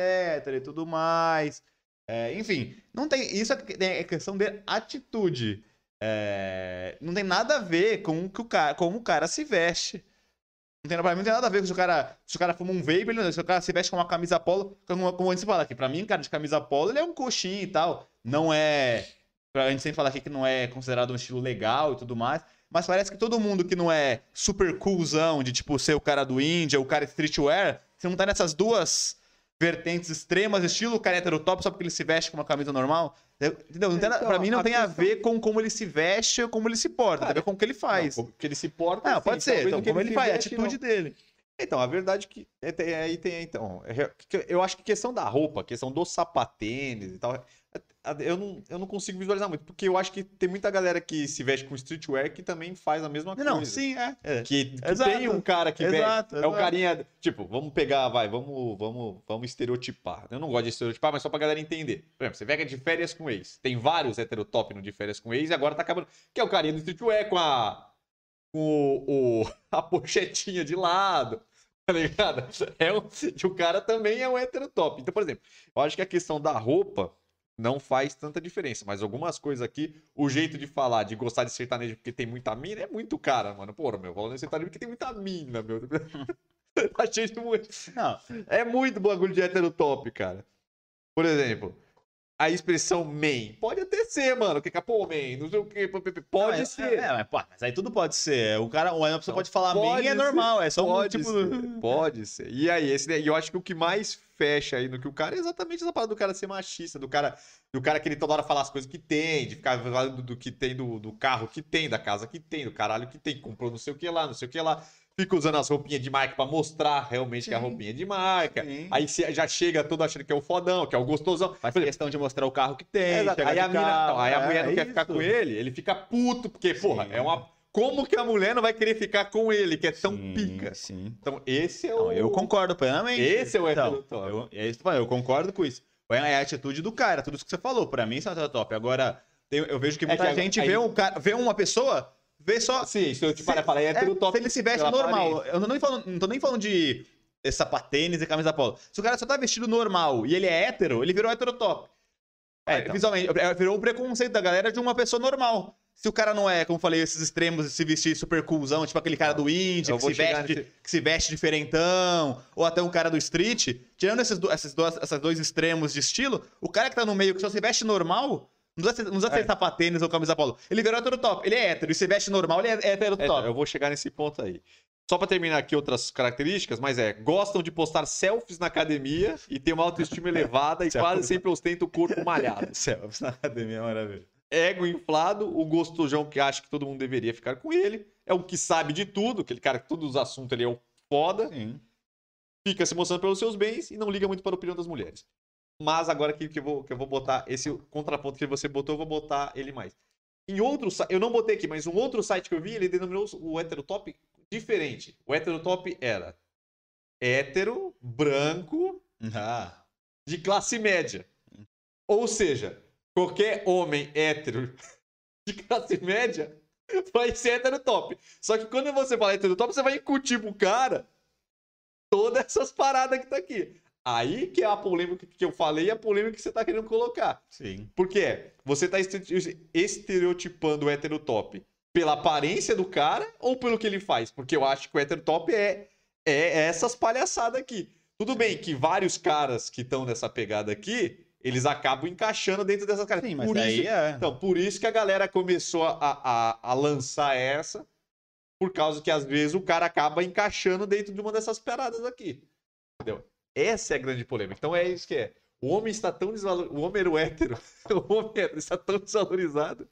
e tudo mais. É, enfim, não tem. Isso é que- é questão de atitude. É, não tem nada a ver com o que o cara, como o cara se veste. Não tem, pra mim não tem nada a ver com se o cara, se o cara fuma um vape, ele se o cara se veste com uma camisa polo, como, como a gente fala aqui, pra mim, cara de camisa polo, ele é um coxinha e tal. Não é. A gente sempre fala aqui que não é considerado um estilo legal e tudo mais. Mas parece que todo mundo que não é super coolzão, de tipo ser o cara do Índia, o cara streetwear, você não tá nessas duas vertentes extremas, estilo o cara é heterotop só porque ele se veste com uma camisa normal. Entendeu? Não tem, Então, pra mim não a tem a questão- ver com como ele se veste ou como ele se porta, tem a ver com o que ele faz. Não, como que ele se porta. Não, sim, pode ser. Então, como ele se faz, a atitude não. dele. Então, a verdade é que é, tem- aí tem, então, é, eu acho que questão da roupa, questão dos sapatênis e tal, eu não, eu não consigo visualizar muito, porque eu acho que tem muita galera que se veste com streetwear que também faz a mesma coisa. Não, sim, é. é. Que, que Exato. tem um cara que Exato, veste, é o exato. carinha, tipo, vamos pegar, vai, vamos, vamos, vamos estereotipar. Eu não gosto de estereotipar, mas só pra galera entender. Por exemplo, você pega de férias com ex. Tem vários heterotop no de férias com ex e agora tá acabando. Que é o carinha do streetwear com a com o, o- a pochetinha de lado. Tá ligado? É um, e o cara também é um heterotop. Então, por exemplo, eu acho que a questão da roupa não faz tanta diferença, mas algumas coisas aqui, o jeito de falar, de gostar de sertanejo porque tem muita mina, é muito cara, mano. Porra, meu, falando de sertanejo porque tem muita mina, meu. Achei isso muito. Não, É muito bagulho de heterotop, cara. Por exemplo, a expressão man. Pode até ser, mano. Que pô, man, não sei o que. Pode mas- ser. É, mas, pô, mas aí tudo pode ser. O cara, uma pessoa Não, pode falar pode bem é ser, normal, é só um pode tipo. ser, pode ser. E aí, esse, daí, eu acho que o que mais fecha aí no que o cara é exatamente essa parada do cara ser machista, do cara, do cara querer toda hora falar as coisas que tem, de ficar falando do, que tem, do, do carro que tem, da casa que tem, do caralho que tem, comprou não sei o que lá, não sei o que lá. Fica usando as roupinhas de marca pra mostrar realmente que é a Sim. roupinha de marca. Sim. Aí você já chega todo achando que é o fodão, que é o gostosão. Faz exemplo, questão de mostrar o carro que tem. é, aí, a mina- carro, não, aí a é, mulher não é quer ficar com ele, ele fica puto, porque, porra, Sim. é uma. Como que a mulher não vai querer ficar com ele, que é tão Sim, pica? Sim. Então, esse é Não, o. eu concordo plenamente. Esse é o Então, heterotop. eu, é isso que eu concordo com isso. É a atitude do cara, tudo isso que você falou. Pra mim, isso é um heterotop. Agora, eu vejo que muita que agora- gente aí- vê, um cara, vê uma pessoa, vê só. Sim, se eu te parar falar, é heterotop. se ele se veste normal. aparência. Eu não, falando, não tô nem falando de sapatênis e camisa polo. Se o cara só tá vestido normal e ele é hétero, ele virou heterotop. É, Ah, então. visualmente, é, virou o preconceito da galera de uma pessoa normal. Se o cara não é, como eu falei, esses extremos de se vestir super coolzão, tipo aquele cara do indie, que se, veste, nesse- que se veste diferentão, ou até um cara do street, tirando esses, do- esses, dois, esses dois extremos de estilo, o cara que tá no meio, que só se veste normal, não precisa ser, não precisa É. sapatênis ou camisa polo. Ele virou heterotop. Ele é hétero, e se veste normal, ele é É, heterotop. eu vou chegar nesse ponto aí. Só pra terminar aqui outras características, mas é, gostam de postar selfies na academia e ter uma autoestima elevada e quase sempre ostenta o corpo malhado. Selfies na academia é maravilha. Ego inflado, o gostojão que acha que todo mundo deveria ficar com ele, é o que sabe de tudo, aquele cara que todos os assuntos ele é o foda, Sim. fica se mostrando pelos seus bens e não liga muito para a opinião das mulheres. Mas agora que, que, eu, vou, que eu vou botar esse contraponto que você botou, eu vou botar ele mais. Em outro site, eu não botei aqui, mas um outro site que eu vi, ele denominou o heterotop diferente. O heterotop era hétero, branco, Ah. de classe média. Ou seja, qualquer homem hétero de classe média vai ser heterotop. Só que quando você fala heterotop, você vai incutir pro cara todas essas paradas que tá aqui. Aí que é a polêmica que eu falei e a polêmica que você tá querendo colocar. Sim. Por quê? Você tá este- estereotipando o hétero top pela aparência do cara ou pelo que ele faz? Porque eu acho que o hétero top é, é essas palhaçadas aqui. Tudo bem que vários caras que estão nessa pegada aqui, eles acabam encaixando dentro dessas caras. Sim, mas por aí isso, é. Então, por isso que a galera começou a, a, a lançar essa, por causa que às vezes o cara acaba encaixando dentro de uma dessas paradas aqui. Entendeu? Essa é a grande polêmica. Então é isso que é. O homem está tão desvalorizado. O homem era o hétero. O homem está tão desvalorizado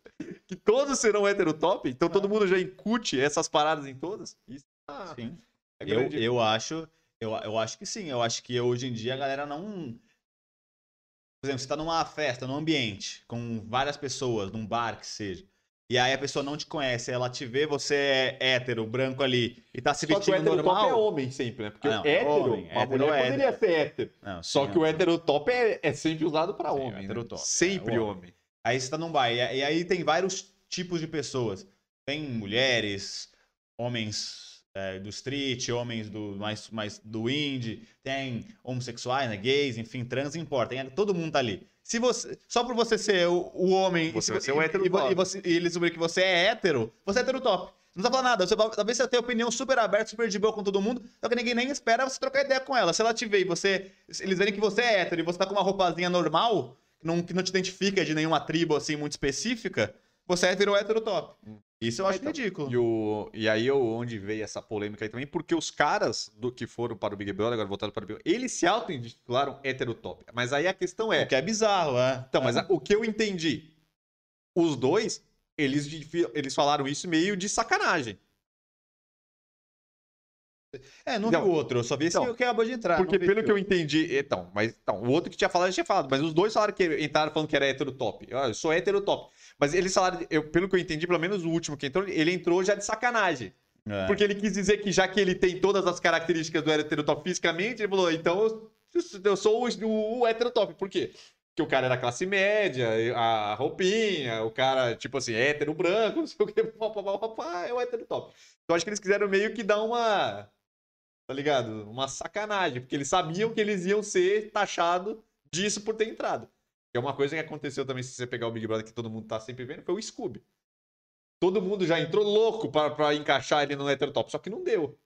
que todos serão hétero top. Então todo mundo já incute essas paradas em todas. Isso ah, Sim. é Eu, eu acho. Eu, eu acho que sim. Eu acho que hoje em dia a galera não. Por exemplo, você tá numa festa, num ambiente, com várias pessoas, num bar que seja. E aí a pessoa não te conhece, ela te vê, você é hétero, branco ali, e tá se Só que o vestindo hétero top é normal. homem sempre, né? Porque Ah, não, hétero, homem, uma hétero mulher é poderia ser hétero. Não, Só sim, que o é. hétero top é, é sempre usado pra Sim, homem. hétero né? top, Sempre é, homem. Aí você tá num bar, e, e aí tem vários tipos de pessoas. Tem mulheres, homens é, do street, homens do mais, mais do indie, tem homossexuais, né, gays, enfim, trans, não importa. Tem, todo mundo tá ali. Se você, só por você ser o, o homem Você e, se- hétero e, e você, e ele descobrir que você é hétero, você é hétero top. Não tá falando nada. Você, talvez você tenha opinião super aberta, super de boa com todo mundo, só que ninguém nem espera você trocar ideia com ela. Se ela te vê e você. Eles verem que você é hétero e você tá com uma roupazinha normal, que não, que não te identifica de nenhuma tribo assim muito específica, você é virou hétero top. Isso eu acho Então, ridículo. E, o, e aí eu, onde veio essa polêmica aí também, porque os caras do que foram para o Big Brother, agora voltaram para o Big Brother, eles se auto-intitularam hétero top. Mas aí a questão é. O que é bizarro, é. Então, mas a- o que eu entendi, os dois, eles, eles falaram isso meio de sacanagem. É, não Então, vi o outro, eu só vi esse então, que acabou de entrar. Porque pelo que eu entendi, então, mas então, o outro que tinha falado já tinha falado, mas os dois falaram que entraram falando que era hétero top. Ah, eu sou hétero top. Mas eles falaram, eu, pelo que eu entendi, pelo menos o último que entrou, ele entrou já de sacanagem. É. Porque ele quis dizer que já que ele tem todas as características do hétero top fisicamente, ele falou, então eu, eu sou o, o, o hétero top. Por quê? Porque o cara era classe média, a roupinha, o cara, tipo assim, hétero branco, não sei o que, pá, pá, pá, pá, pá, é o hétero top. Então acho que eles quiseram meio que dar uma, tá ligado? Uma sacanagem, porque eles sabiam que eles iam ser taxados disso por ter entrado. Que é uma coisa que aconteceu também, se você pegar o Big Brother, que todo mundo tá sempre vendo, foi o Scooby. Todo mundo já entrou louco pra, pra encaixar ele no hétero top, só que não deu.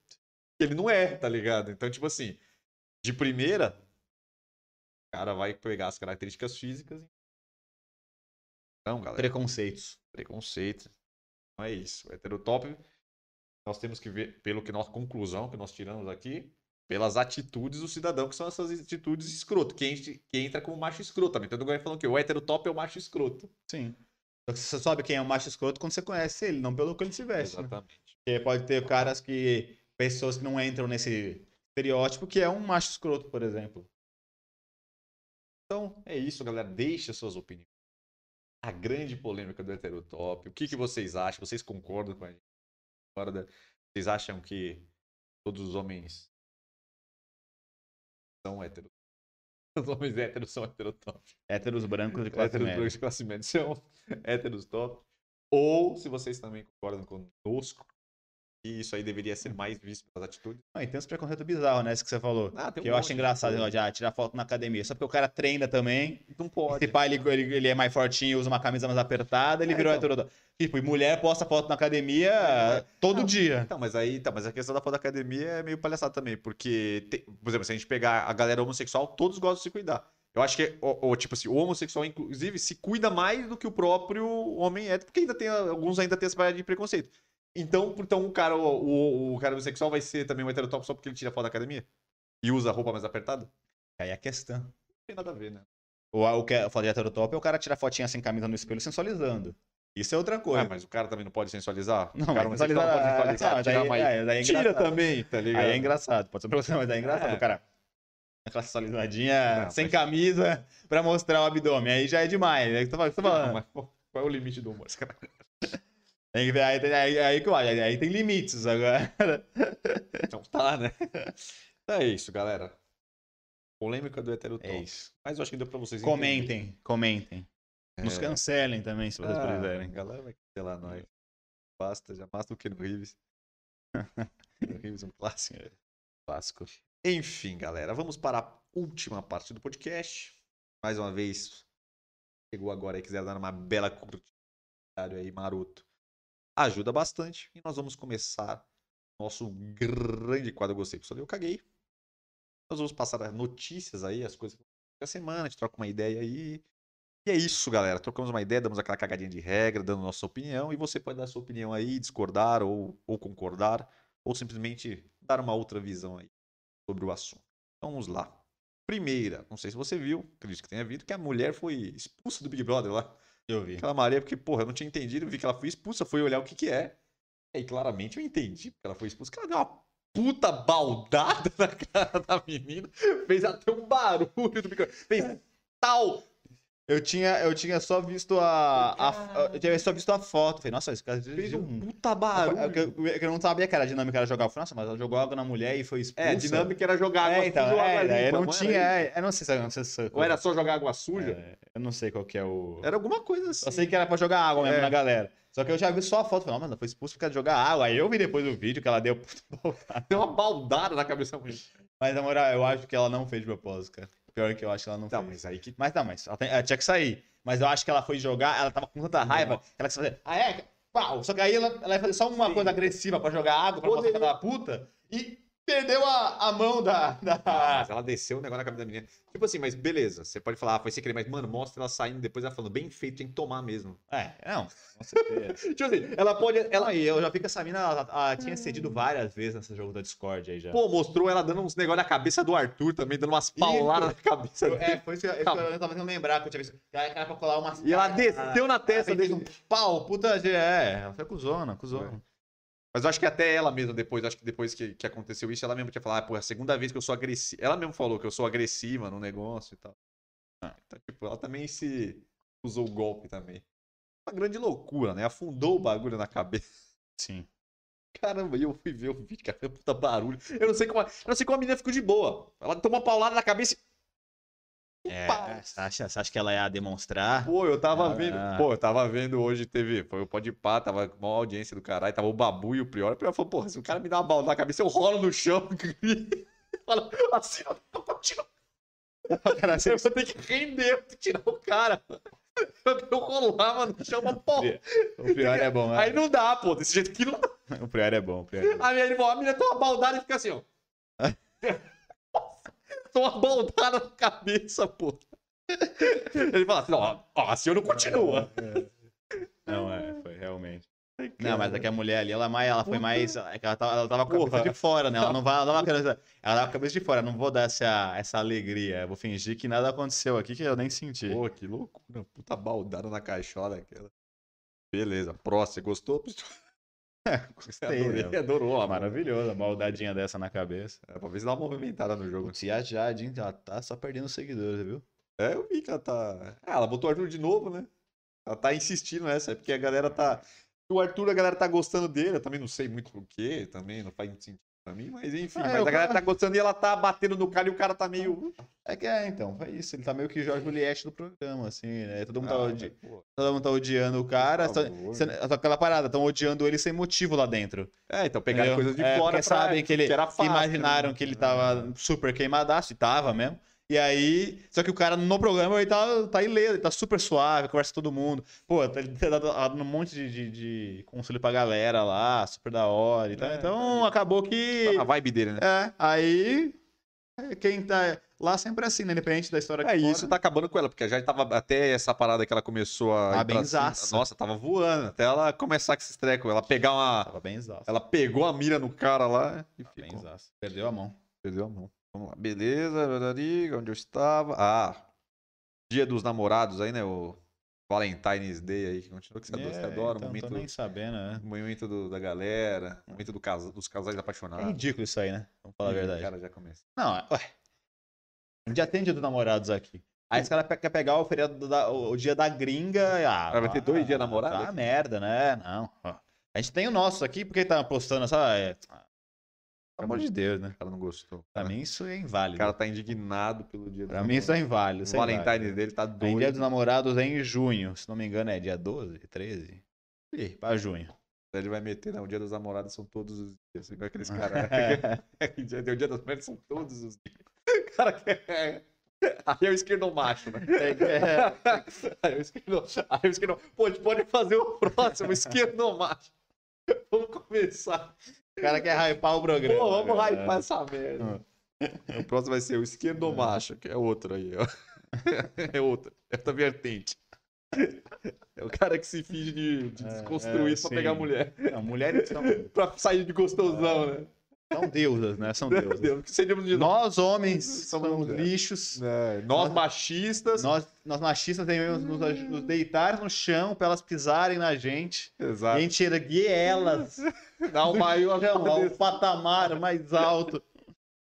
Ele não é, tá ligado? Então, tipo assim, de primeira, o cara vai pegar as características físicas. Não, galera. Preconceitos. Preconceito. Não é isso. O hétero top, nós temos que ver, pelo que nossa conclusão que nós tiramos aqui, pelas atitudes do cidadão, que são essas atitudes escroto. Que, enche- que entra como macho escroto também. Todo mundo falando que o hétero top é o macho escroto. Sim. Só que Você sabe quem é o macho escroto quando você conhece ele, não pelo que ele se veste. né? Exatamente. Porque pode ter caras que. pessoas que não entram nesse estereótipo, que é um macho escroto, por exemplo. Então, é isso, galera. Deixa suas opiniões. A grande polêmica do heterotop. O que, que vocês acham? Vocês concordam com a gente? Vocês acham que todos os homens são héteros? Os homens héteros são heterotop. Héteros brancos de classe Héteros média. brancos de classe média são héteros top. Ou, se vocês também concordam conosco, que isso aí deveria ser mais visto pelas atitudes. Ah, e tem uns preconceitos bizarros, né? Isso que você falou. Ah, tem um que eu acho engraçado, negócio de ah, tirar foto na academia. Só porque o cara treina também. Não Esse pode. pai, ele, ele, ele é mais fortinho, usa uma camisa mais apertada, ele É, virou então. Tipo, e mulher posta foto na academia É, todo não. dia. Então, mas aí, tá, mas a questão da foto da academia é meio palhaçada também, porque, tem- por exemplo, se a gente pegar a galera homossexual, todos gostam de se cuidar. Eu acho que, o, o- tipo assim, o homossexual, inclusive, se cuida mais do que o próprio homem hétero, porque ainda tem, alguns ainda tem essa parada de preconceito. Então, então o cara, o, o, cara homossexual vai ser também um heterotop só porque ele tira foto da academia? E usa roupa mais apertada? Aí é a questão. Não tem nada a ver, né? O, o que eu falo de heterotop é o cara tirar fotinha sem camisa no espelho sensualizando. Isso é outra coisa. Ué, mas o cara também não pode sensualizar? Não, o cara mas homossexual não pode sensualizar- sensualizar, não, tirar aí- mais- é, daí é Tira também, tá ligado? Aí é engraçado. Pode ser pra você, mas é engraçado. É. O cara. Aquela sensualizadinha Não, sem mas- camisa pra mostrar o abdômen. Aí já é demais. É o que você tá falando. Não, mas, qual é o limite do humor? cara? Tem que ver, aí, tem- aí, aí, aí, tem limites agora. Então tá, né? Então é isso, galera. Polêmica do heterotop. É isso. Mas eu acho que deu pra vocês entenderem. Comentem, comentem. Nos É. cancelem também, se vocês Ah, quiserem. A galera vai cancelar nós. Basta, já basta do que no Rives. no Rives é um clássico. Clássico. Enfim, galera, vamos para a última parte do podcast. Mais uma vez, chegou agora e quiser dar uma bela curtida aí, maroto. Ajuda bastante. E nós vamos começar nosso grande quadro. Eu gostei, pessoal. Eu caguei. Nós vamos passar notícias aí, as coisas da semana, a gente troca uma ideia aí. E é isso, galera. Trocamos uma ideia, damos aquela cagadinha de regra, dando nossa opinião. E você pode dar sua opinião aí, discordar ou, ou concordar, ou simplesmente dar uma outra visão aí sobre o assunto. Então vamos lá. Primeira, não sei se você viu, acredito que tenha visto, que a mulher foi expulsa do Big Brother lá. Eu vi. Aquela Maria, porque, porra, eu não tinha entendido, vi que ela foi expulsa, fui olhar o que que é. E aí, claramente, eu entendi porque ela foi expulsa, que ela deu uma puta baldada na cara da menina, fez até um barulho do microfone, fez tal. Eu tinha, eu tinha só visto a, a- Eu tinha só visto a foto. Falei, nossa, esse cara Fez deu um puta barulho. Eu, eu- eu não sabia que era a dinâmica era jogar. Eu falei, nossa, mas ela jogou água na mulher e foi expulsa. É, a dinâmica era jogar água É, então, suja é, água limpa, eu não não tinha. É, eu não sei se. Não sei se Ou era só jogar água suja? é, eu não sei qual que é o. Era alguma coisa assim. Eu sei que era pra jogar água mesmo É. na galera. Só que eu já vi só a foto. Falei, ela foi expulsa por causa de jogar água. Aí eu vi depois o vídeo que ela deu. Deu uma baldada na cabeça da mulher. Mas na moral, eu acho que ela não fez de propósito, cara. Pior que eu acho que ela não Tá, fez. mas aí que. Mas não, mas ela, tem- ela tinha que sair. Mas eu acho que ela foi jogar, ela tava com tanta raiva que ela quis fazer. Ah, é? Pau! Só que aí ela, ela ia fazer só uma Sim. coisa agressiva pra jogar água, pra mostrar que ela puta. E perdeu a, a mão da. da... Mas ela desceu o negócio na cabeça da menina. Tipo assim, mas beleza. Você pode falar, ah, foi sem querer, mas, mano, mostra ela saindo depois ela falando, bem feito, tem que tomar mesmo. É, não, com certeza. tipo assim, ela pode. Ela, Ela, e eu já vi que essa mina ela, ela tinha cedido várias vezes nesse jogo da Discord aí já. pô, mostrou ela dando uns negócios na cabeça do Arthur também, dando umas pauladas na cabeça Eu- dele. é, foi isso que eu, que eu tava tentando lembrar que eu tinha visto. Que era pra colar umas. E ela desceu na Ela testa dele. um pau, puta. É, ela foi cuzona, cuzona. Mas eu acho que até ela mesma, depois, acho que depois que, que aconteceu isso, ela mesma tinha falado, ah, pô, é a segunda vez que eu sou agressiva. Ela mesma falou que eu sou agressiva no negócio e tal. Então, tipo, ela também se usou o golpe também. Uma grande loucura, né? Afundou o bagulho na cabeça. Sim. Caramba, e eu fui ver o vídeo, cara, puta barulho. Eu não sei como, a- eu não sei como a menina ficou de boa. Ela tomou uma paulada na cabeça e. É, Pau. você acha, você acha que ela ia demonstrar? Pô, eu tava Ah. vendo. Pô, eu tava vendo hoje TV. Foi o Pode Pá, tava com uma audiência do caralho. Tava o Babu e o Prior. O Prior falou, porra, se o cara me dá uma bala na cabeça, eu rolo no chão. Fala assim, ó, eu vou tirar. Cara, Eu vou ter que render pra tirar o cara. Eu rolava no chão, mas porra. O Prior é bom, Aí né? não dá, pô. Desse jeito que não dá. O Prior é bom, o Prior é bom. A minha, ele a menina toma uma baldada e fica assim, ó. Toma uma baldada na cabeça, pô. Ele fala assim, ó, ó, assim eu não continua. Não, é, foi realmente. Não, mas é que a mulher ali, ela, mais, ela foi mais. é Ela tava, ela tava com a cabeça Porra. de fora, né? Ela não vai. Ela, tava, ela tava com a cabeça de fora. Não vou dar essa, essa alegria. Eu vou fingir que nada aconteceu aqui que eu nem senti. Pô, que loucura. Puta baldada na caixola aquela. Beleza. Próximo, você gostou? Gostei, adorei, né? adorou. Maravilhoso, uma maldadinha dessa na cabeça. É, pra ver se dá uma movimentada no jogo. Putz, e a Jade, hein? Ela tá só perdendo seguidores, viu? É, eu vi que ela tá. Ah, ela botou o Arthur de novo, né? Ela tá insistindo nessa, é porque a galera tá. O Arthur, a galera tá gostando dele, eu também não sei muito por quê, também não faz muito sentido pra mim, mas enfim. Ah, mas a galera tá gostando e ela tá batendo no cara e o cara tá meio. É que é, então, foi isso. Ele tá meio que Jorge Juliette do programa, assim, né? Todo mundo, tá, Ah, odi- pô, todo mundo tá odiando o cara. Só, aquela parada, estão odiando ele sem motivo lá dentro. É, então pegaram coisas de É, fora pra... sabem que ele era que fácil, imaginaram né? que ele tava super queimadaço, e tava mesmo. E aí, só que o cara no programa ele tá, tá ileso, ele tá super suave, conversa com todo mundo. Pô, tá, ele tá dando dando um monte de, de, de conselho pra galera lá, super da hora e tal. É, então acabou que. A vibe dele, né? É, aí. Quem tá lá sempre é assim, né? Independente da história que É, e isso tá acabando com ela, porque já tava até essa parada que ela começou a. Tá ir pra. Nossa, tava voando. Até ela começar com esse treco. Ela pegar uma. Tava bem exausto. Ela pegou a mira no cara lá e Tava bem. Perdeu a mão. Perdeu a mão. Vamos lá. Beleza, onde eu estava? Ah, dia dos namorados aí, né? O Valentine's Day aí, que continua que você adora. Você É, adora então, momento, tô nem sabendo, né? momento do- da galera, momento do casa, dos casais É apaixonados. ridículo isso aí, né? Vamos falar a verdade. O cara já começa. Não, é- ué. Já tem dia dos namorados aqui. Aí os caras pe- quer pegar o feriado da, o, dia da gringa. Ah, Ah, vai ter dois dias namorado Tá aqui? merda, né? Não. A gente tem o nosso aqui, porque tá postando essa. É... Pelo amor de Deus, né? O cara não gostou. Pra mim isso é inválido. O cara tá indignado pelo dia Pra mim isso é inválido. O é inválido. Valentine's dele tá Tem dia dos doido. namorados em junho. Se não me engano, é dia 12, 13? Ih, pra junho. Ele vai meter, não. O dia dos namorados são todos os dias. Igual aqueles caras. o dia das mulheres são todos os dias. O cara quer. Aí é o esquerdo macho, né? Aí é o esquerdo. Aí é o esquerdo. Pô, a gente pode fazer o próximo, esquerdo macho. Vamos começar. O cara quer hypar o programa. Pô, vamos cara. hypar essa merda. O próximo vai ser o esquerdo macho, que é outro aí, ó. É outra. É outra vertente. É o cara que se finge de, de É, desconstruir é, pra sim. pegar a mulher. Não, mulheres são, Pra sair de gostosão, né? São deusas, né? São deusas. Deus, que seríamos de Nós, homens, Somos somos mulheres. lixos. É, nós machistas. Nós, nós machistas devemos nos, nos deitar no chão pra elas pisarem na gente. E a Exato. gente erguer elas Dá o maior chão, ao patamar mais alto.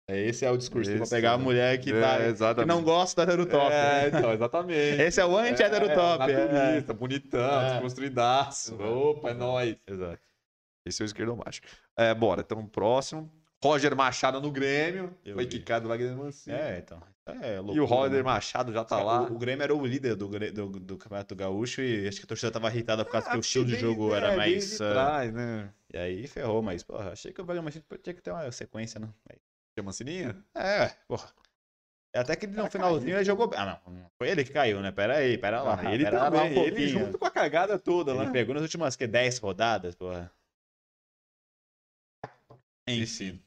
É, esse é o discurso pra Esse, pegar a né? mulher que, É, tá, que não gosta da heterotop. É, então, exatamente. Esse é o anti-heterotop. É, É, naturista, bonitão, É. desconstruidaço. Opa, é nóis. Exato. Esse é o esquerdo macho. É, bora, então próximo. Roger Machado no Grêmio. Eu foi vi. quicado do Wagner Mancini. É, então. É e o Roger né? Machado já tá lá. O, o Grêmio era o líder do, do, do Campeonato Gaúcho e acho que a torcida tava irritada por causa que o estilo de jogo é, era mais. ah, trás, né? E aí ferrou, mas, porra, achei que o Wagner Mancini tinha que ter uma sequência, né? Tinha Mancininha? É, porra. É Até que no finalzinho ele jogou bem. Ah, não. Foi ele que caiu, né? Pera aí, pera lá. Ah, ele pera lá também. um ele junto com a cagada toda Ele lá. pegou nas últimas que, 10 rodadas, porra. Enfim.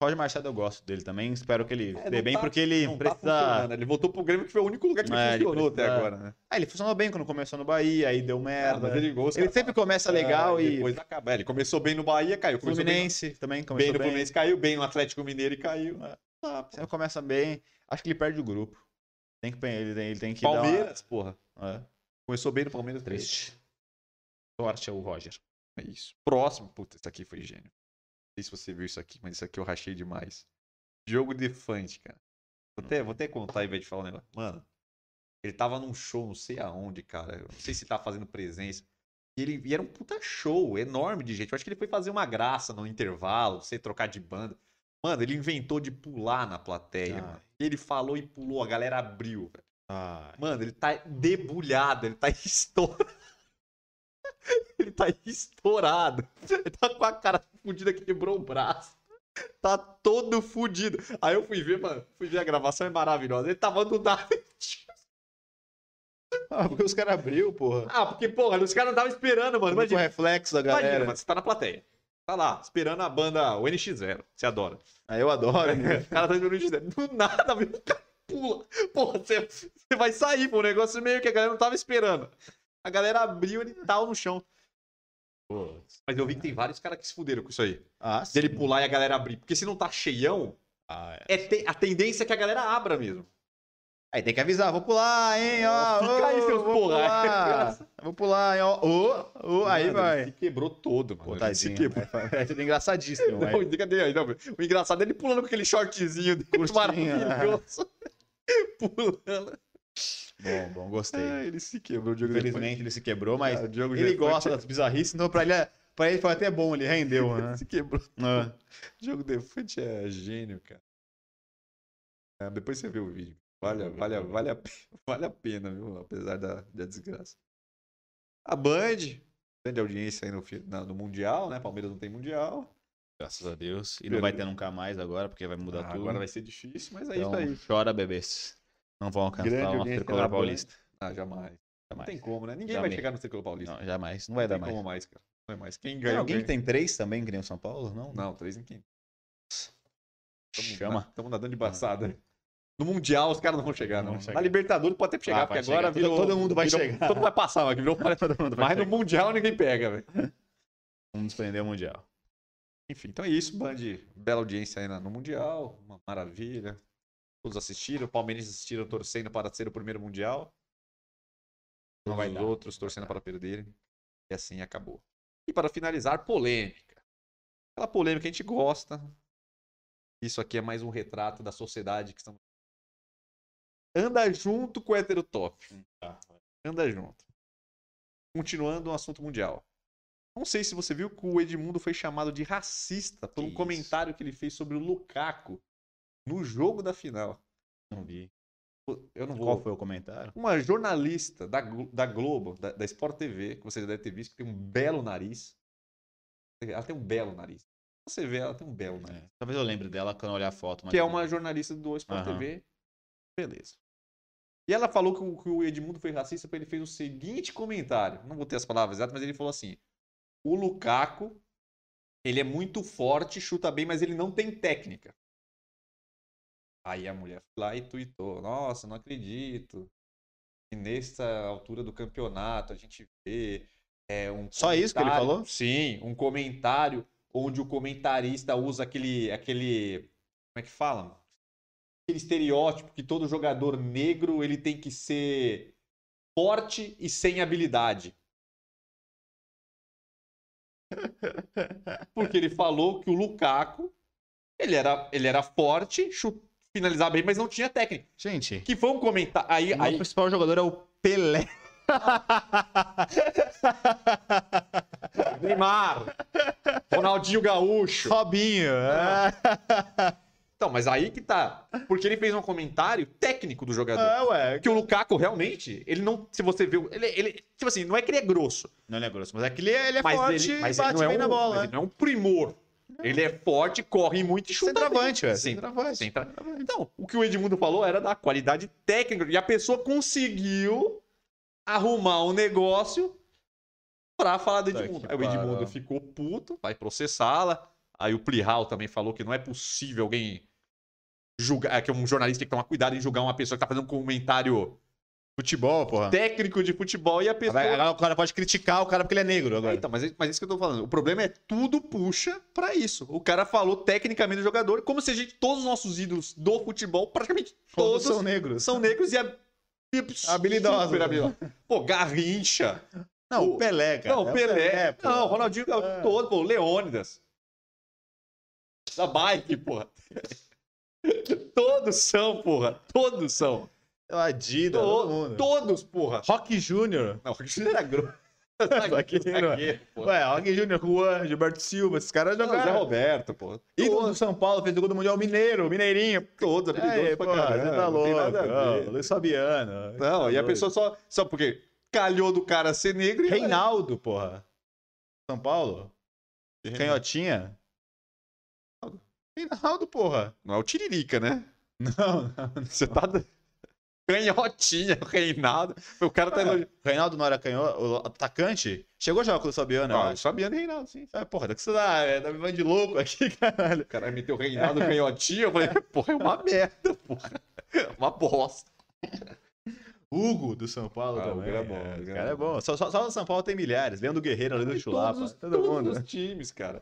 Roger Machado eu gosto dele também. Espero que ele É, dê bem, tá- porque ele Não tá precisa. funcionando. Ele voltou pro Grêmio, que foi o único lugar que É, ele funcionou até precisa- agora, né? ah, ele funcionou bem quando começou no Bahia, aí deu É, merda. mas ele, Ele sempre começa é, legal e. Depois acaba. É, Ele começou bem no Bahia, caiu. Começou bem Fluminense também no- começou bem no Fluminense, caiu. Bem no Atlético Mineiro e caiu. É. Ah. Sempre começa bem. Acho que ele perde o grupo. Tem que, ele, tem, ele tem que dar uma- Palmeiras, porra. É, Começou bem no Palmeiras. triste. Sorte é o Roger. É isso. Próximo. Puta, esse aqui foi gênio. Sei se você viu isso aqui, mas isso aqui eu rachei demais. Jogo Defante, cara. Vou até, vou até contar em vez de falar um negócio. Mano, ele tava num show, não sei aonde, cara. Não sei se tava fazendo presença. E, ele, e era um puta show enorme de gente. Eu acho que ele foi fazer uma graça no intervalo, sei trocar de banda. Mano, ele inventou de pular na plateia. Ah. mano. Ele falou e pulou, a galera abriu, Mano, ele tá debulhado, ele tá estourado. Tá estourado. Ele tá com a cara fudida que quebrou o braço. Tá todo fudido. Aí eu fui ver, mano. Fui ver a gravação, é maravilhosa. Ele tava nada. Ah, porque os caras abriu, porra. Ah, porque, porra, os caras não estavam esperando, mano. Imagina, reflexo da imagina, galera. mano, você tá na plateia. Tá lá, esperando a banda, o NX0. Você adora. Aí eu adoro. né? O cara tá esperando o NX0. Do nada, velho, o cara pula. Porra, você, você vai sair, pô. Um negócio meio que a galera não tava esperando. A galera abriu, ele tal no chão. Mas eu vi que tem vários caras que se fuderam com isso aí. Ah, sim. Dele pular e a galera abrir. Porque se não tá cheião, Ah, é. é te- a tendência é que a galera abra mesmo. Aí tem que avisar, vou pular, hein, ó. Fica aí, ô, seus vou porra. pular. Vou pular, hein, ó. Ô, ô, aí Mano, vai. Se quebrou todo, mano. Pô, se quebrou. É, é engraçadíssimo, Não, vai. cadê aí? Não, o engraçado é ele pulando com aquele shortzinho dele, Curtinho, maravilhoso. pulando. Bom, bom, gostei. Ah, ele se quebrou. O Diogo Infelizmente ele se quebrou, mas Ah, ele gosta das bizarrices, então pra ele, é- pra ele foi até bom, ele rendeu, né? se quebrou. Ah. O Diogo Defante é gênio, cara. É, depois você vê o vídeo. Vale, vale, vale, a, vale a pena, viu? Apesar da, da desgraça. A Band, grande audiência aí no, na- no Mundial, né? Palmeiras não tem Mundial. Graças a Deus. E não vai ter nunca mais agora, porque vai mudar Ah, tudo. agora vai ser difícil, mas é então, isso aí. chora, bebês. Não vão alcançar Grande audiência tricolor paulista. Ah, jamais. Não Jamais. tem como, né? Ninguém Jamais. vai chegar no Tricolor Paulista. Não, jamais. Não vai não dar tem mais. como mais, cara. Não é mais. Quem Tem ganhou, alguém que ganhou. tem três também, que nem o São Paulo? Não? Não, três em quem? Chama. Estamos nadando de braçada. No Mundial os caras não vão chegar, não. Não chega. Na Libertadores pode até chegar, Ah, porque agora chegar. virou... Todo mundo vai virou- chegar. Todo mundo vai passar, mas virou... Todo mundo vai Mas no chegar. Mundial ninguém pega, velho. Vamos desprender o Mundial. Enfim, então é isso, Band. Bela audiência aí no Mundial. Uma maravilha. Todos assistiram. O Palmeiras assistiram torcendo para ser o primeiro Mundial. Não vai Os dar. outros torcendo para perderem. E assim acabou. E para finalizar, polêmica. Aquela polêmica que a gente gosta. Isso aqui é mais um retrato da sociedade que estamos. Anda junto com o heterotop. Tá. Anda junto. Continuando o assunto mundial. Não sei se você viu que o Edmundo foi chamado de racista por um comentário que ele fez sobre o Lukaku no jogo da final. Não vi. Eu não vou. Qual foi o comentário? Uma jornalista da, da Globo, da, da Sport TV, que você já deve ter visto, que tem um belo nariz. Ela tem um belo nariz. Você vê, ela tem um belo, né? É, Talvez eu lembre dela quando eu olhar a foto. mas Que é uma jornalista do Sport Aham. TV. Beleza. E ela falou que o, que o Edmundo foi racista porque ele fez o seguinte comentário. Não vou ter as palavras exatas, mas ele falou assim: o Lukaku, ele é muito forte, chuta bem, mas ele não tem técnica. Aí a mulher foi lá e tuitou: Nossa, não acredito. E nessa altura do campeonato a gente vê. É, um Só isso que ele falou? Sim, um comentário onde o comentarista usa aquele. aquele como é que fala? Aquele estereótipo que todo jogador negro ele tem que ser forte e sem habilidade. Porque ele falou que o Lukaku ele era, ele era forte, finalizava bem, mas não tinha técnica. Gente, Que foi um comentário. Aí, o aí, principal jogador é o Pelé. Neymar, Ronaldinho Gaúcho. Robinho. é. Então, mas aí que tá. Porque ele fez um comentário técnico do jogador. É, ué. Que o Lukaku realmente, ele não. Se você o- Ele, ele, tipo assim, não é que ele é grosso. Não, ele é grosso, mas é que ele é, ele é mas forte ele, e mas bate ele não é bem um, na bola. mas ele não é um primor. Ele é forte, corre muito e chuta. Centroavante, ué. Sim, Centroavante. centra- Então, o que o Edmundo falou era da qualidade técnica. E a pessoa conseguiu arrumar um negócio pra falar do Edmundo. Aí o Edmundo ficou puto, vai processá-la. Aí o Plihal também falou que não é possível alguém julgar, que um jornalista tem que tomar cuidado em julgar uma pessoa que tá fazendo um comentário Futebol, porra. técnico de futebol e a pessoa. Agora, o cara pode criticar o cara porque ele é negro É, agora. então, mas, é- mas é isso que eu tô falando. O problema é tudo puxa pra isso. O cara falou tecnicamente do jogador, como se a gente, todos os nossos ídolos do futebol, praticamente Todos todos, são negros. são negros e, a, Habilidosos. Pô, Garrincha. Não, o- Pelé, cara. não, É o Pelé. pô. não, Ronaldinho É. todo, pô, Leônidas. Da bike, porra. todos são, porra. Todos são. É o Adidas, todo To- mundo. todos, porra. Rock Júnior. Não, o Cristiano era grosso. Zagueiro. Zagueiro. Ué, Rock Júnior, Juan, Gilberto Silva, esses caras Não, Zé jogaram. Roberto, pô. Ídolo do São Paulo, fez o gol do Mundial Mineiro, Mineirinho. todos habilidosos É, pra pô, caramba. você tá louco. Luiz Fabiano. Não, Tá e a pessoa só. Só porque calhou do cara ser negro e. Reinaldo, porra. São Paulo? Canhotinha? Reinaldo, porra. Não é o Tiririca, né? Não, não. Você tá. Canhotinha, o Reinaldo. O cara tá É. Reinaldo não era canhoto, o atacante? Chegou a jogar com o eu Ah, acho. Fabiano e Reinaldo, sim. É, porra, que você dá, é, tá me falando de louco aqui, caralho. O cara meteu o Reinaldo canhotinha. Eu falei, porra, é uma merda, porra. Uma bosta. Hugo do São Paulo Ah, o também. É bom, é, é cara é bom. Só, só, só no São Paulo tem milhares. Leandro Guerreiro, Em Chulapa. todos, os- todo todos mundo. os times, cara.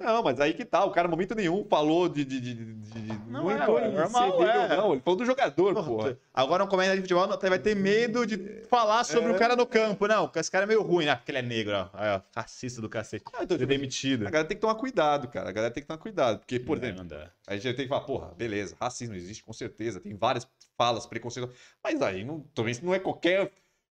Não, mas aí que tá. O cara, em momento nenhum, falou de. de, de, de- Não é, entrou em normal, é. não. Ele falou do jogador, porra. Agora um comentário de futebol vai ter medo de falar sobre É. o cara no campo. Não, esse cara é meio ruim, né? Porque ele é negro, ó. Ó, racista do cacete. Ah, então, é tipo, demitido. A galera tem que tomar cuidado, cara. A galera tem que tomar cuidado. Porque, por Não, exemplo, não a gente tem que falar, porra, beleza, racismo existe com certeza. Tem várias falas preconceituosas. Mas aí não, também não é qualquer,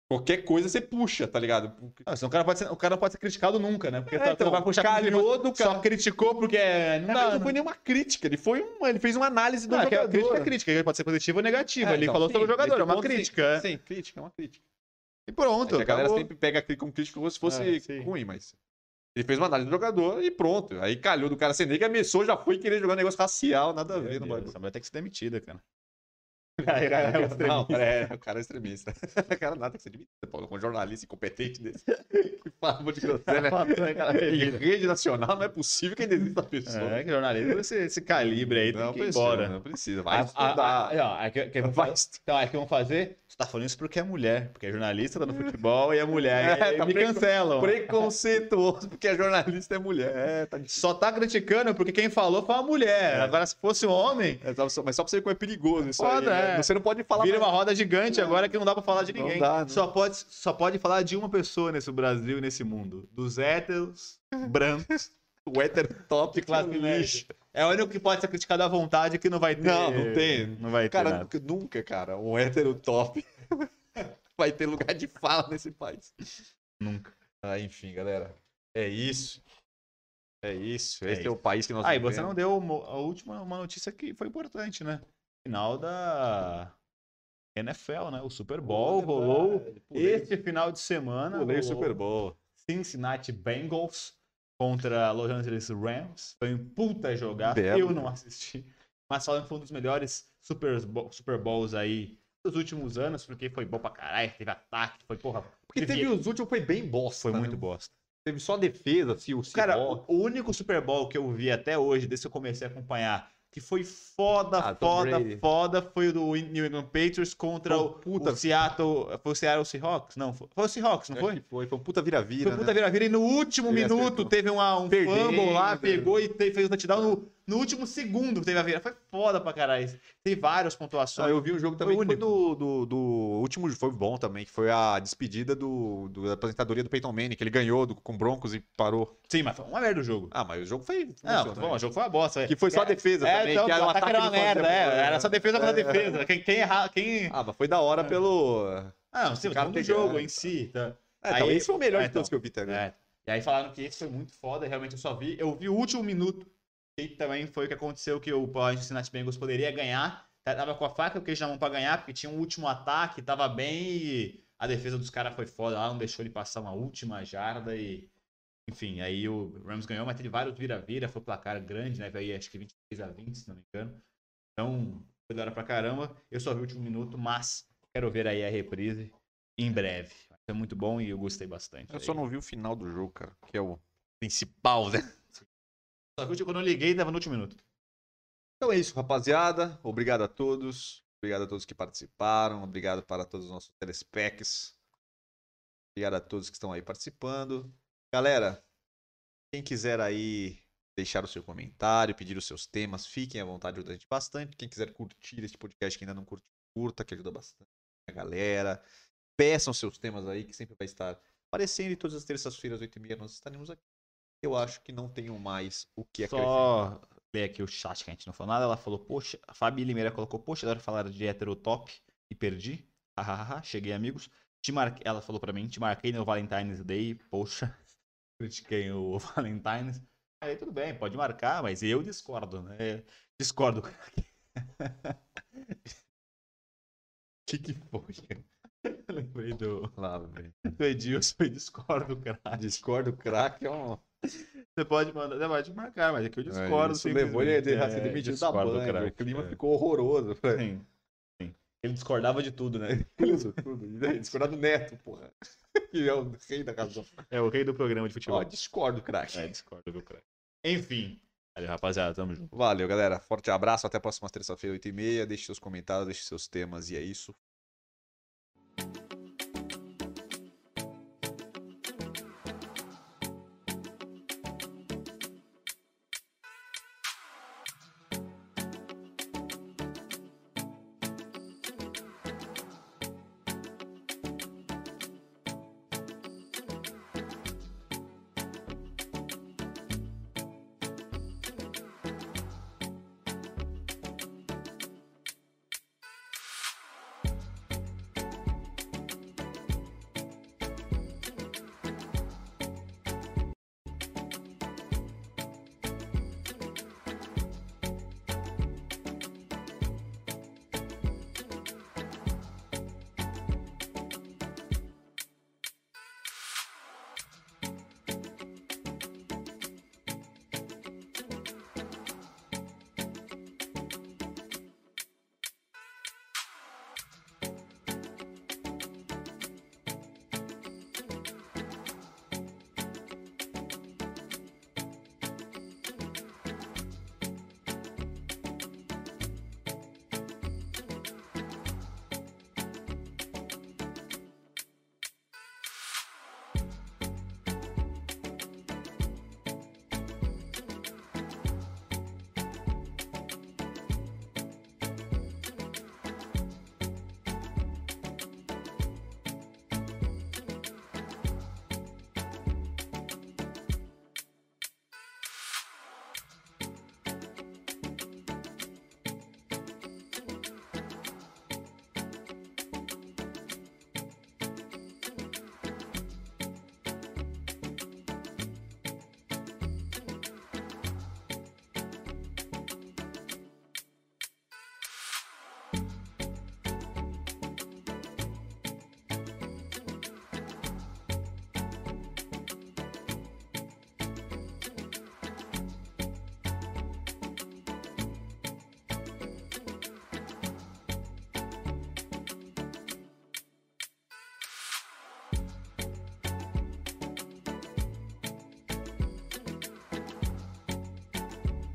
qualquer coisa você puxa, tá ligado? Ah, senão o cara, pode ser, o cara não pode ser criticado nunca, né? Porque É, tá- então, vai puxar calhou do Só cara. criticou porque é, não Não, foi nenhuma crítica. Ele foi uma, ele fez uma análise do Não, é que a jogador. crítica é crítica, ele pode ser positiva ou negativa. É, ele então, falou sim, sobre o jogador, é uma sim. crítica. é. Sim, crítica, é uma crítica. E pronto, É que a galera acabou. sempre pega como crítica como se fosse sim. ruim, mas. Ele fez uma análise do jogador e pronto. Aí calhou do cara ser negro, a Messou já foi querer jogar um negócio racial, nada a ver Meu Deus, mulher tem que ser demitida, cara. Não, é, o cara é extremista. O cara nada tem que ser demitido, pô, com um jornalista incompetente desse. Que fala um monte de groselha. Em rede nacional não é possível que ainda exista pessoa. É, que jornalismo desse, esse calibre aí tem não que ir precisa, embora. não precisa. Vai Ah, estudar. ah, ah, é que, que Vai fazer, então, é que vão fazer. Você tá falando isso porque é mulher, porque é jornalista, tá no futebol e é mulher. É, e tá me cancelam. Preconceituoso, porque a jornalista é mulher. É, tá Só tá criticando porque quem falou foi uma mulher. É. Agora, se fosse um homem, É, só- Mas só pra você ver como é perigoso isso Foda, aí. né? É. Você não pode falar vira mais- uma roda gigante agora que não dá pra falar de Não ninguém. dá, não. Só, pode, só pode falar de uma pessoa nesse Brasil e nesse mundo. Dos héteros, brancos, o hétero top de classe média. É o único que pode ser criticado à vontade que não vai ter. Não, não tem. Não vai ter Cara, nunca, cara, um hétero top vai ter lugar de fala nesse país. Nunca. Ah, enfim, galera. É isso. É isso. É Esse é, isso. o país que nós Ah, e você não deu a última uma notícia que foi importante, né? Final da NFL, né? O Super Bowl rolou este final de semana. Pulei o Super Bowl. Cincinnati Bengals contra Los Angeles Rams. Foi um puta jogar. Eu não assisti. Mas falam que foi um dos melhores Super, Super Bowls aí dos últimos anos, porque foi bom pra caralho, teve ataque, foi porra. Porque teve os últimos, foi bem bosta. Foi né? muito bosta. Teve só defesa, assim, o Cara, o único Super Bowl que eu vi até hoje, desde que eu comecei a acompanhar, que foi foda, Ah, foda, foda, foi o do New England Patriots contra um o, o Seattle. Foi o Seattle Seahawks? Não, foi, foi o Seahawks, não foi? foi, foi um puta vira-vira, Foi né? puta vira-vira e no último Ele minuto acertou. teve uma, um Perdendo. fumble lá, pegou e fez o touchdown no, no último segundo teve a vira. Foi foda pra caralho. Teve várias pontuações. Ah, eu vi um jogo também Foi que foi do, do, do último, foi bom também, que foi a despedida do, do- da aposentadoria do Peyton Manning, que ele ganhou do- com Broncos e parou. Sim, mas foi uma merda o jogo. Ah, mas o jogo foi Não, bom, o jogo foi uma bosta. é. Que foi só a defesa É, também, então, que o era um ataque era uma que merda, é, era só defesa contra É. defesa. Quem, quem errar, quem... Ah, mas foi da hora pelo... Ah, sim, O o cara do pegando, jogo em si, tá? É, Aí- então, esse foi o melhor É, de todos então. que eu vi também. É. E aí falaram que esse foi muito foda, realmente eu só vi. Eu vi o último minuto, que também foi o que aconteceu que o Cincinnati Bengals poderia ganhar. Tava com a faca e o queijo na mão pra ganhar, porque tinha um último ataque, tava bem e a defesa dos caras foi foda lá, não deixou ele passar uma última jarda e. Enfim, aí o Rams ganhou, mas teve vários vira-vira, foi placar grande, né? Aí acho que 23 a 20, se não me engano. Então, foi da hora pra caramba. Eu só vi o último minuto, mas quero ver aí a reprise em breve. Foi muito bom e eu gostei bastante. Eu aí. só não vi o final do jogo, cara, que é o principal, né? Só que quando eu liguei, tava no último minuto. Então é isso, rapaziada. Obrigado a todos. Obrigado a todos que participaram. Obrigado para todos os nossos telespecs. Obrigado a todos que estão aí participando. Galera, quem quiser aí deixar o seu comentário, pedir os seus temas, fiquem à vontade, ajuda gente bastante. Quem quiser curtir este podcast que ainda não curte, curta, que ajuda bastante a galera. Peçam seus temas aí, que sempre vai estar aparecendo. E todas as terças-feiras, 8h30, nós estaremos aqui. Eu acho que não tenho mais o que. Só ler aqui o chat que a gente não falou nada. Ela falou, poxa, a Fabi Limeira colocou, poxa, agora falaram de heterotop e perdi. Hahaha, cheguei, amigos. Te marquei, ela falou pra mim, te marquei no Valentine's Day, poxa. Critiquei o Valentine's. Aí tudo bem, pode marcar, mas eu discordo, né? Discordo. O que que foi? Lembrei do, Lá, do Edilson e discordo, cara. Discordo, craque é um. Você pode mandar, você pode marcar, mas aqui eu discordo. É, Isso levou ele a ser É, demitido da discordo, Band. craque, O clima é. ficou horroroso. Sim, sim. Ele discordava de tudo, né? Tudo, tudo. E aí, Discordar do Neto, porra. Que é o rei da razão. É o rei do programa de futebol. Ó, discordo, craque. É, discordo, viu, craque? Enfim. Valeu, rapaziada, tamo junto. Valeu, galera. Forte abraço. Até a próxima terça-feira, 8h30. Deixe seus comentários, deixe seus temas. E é isso.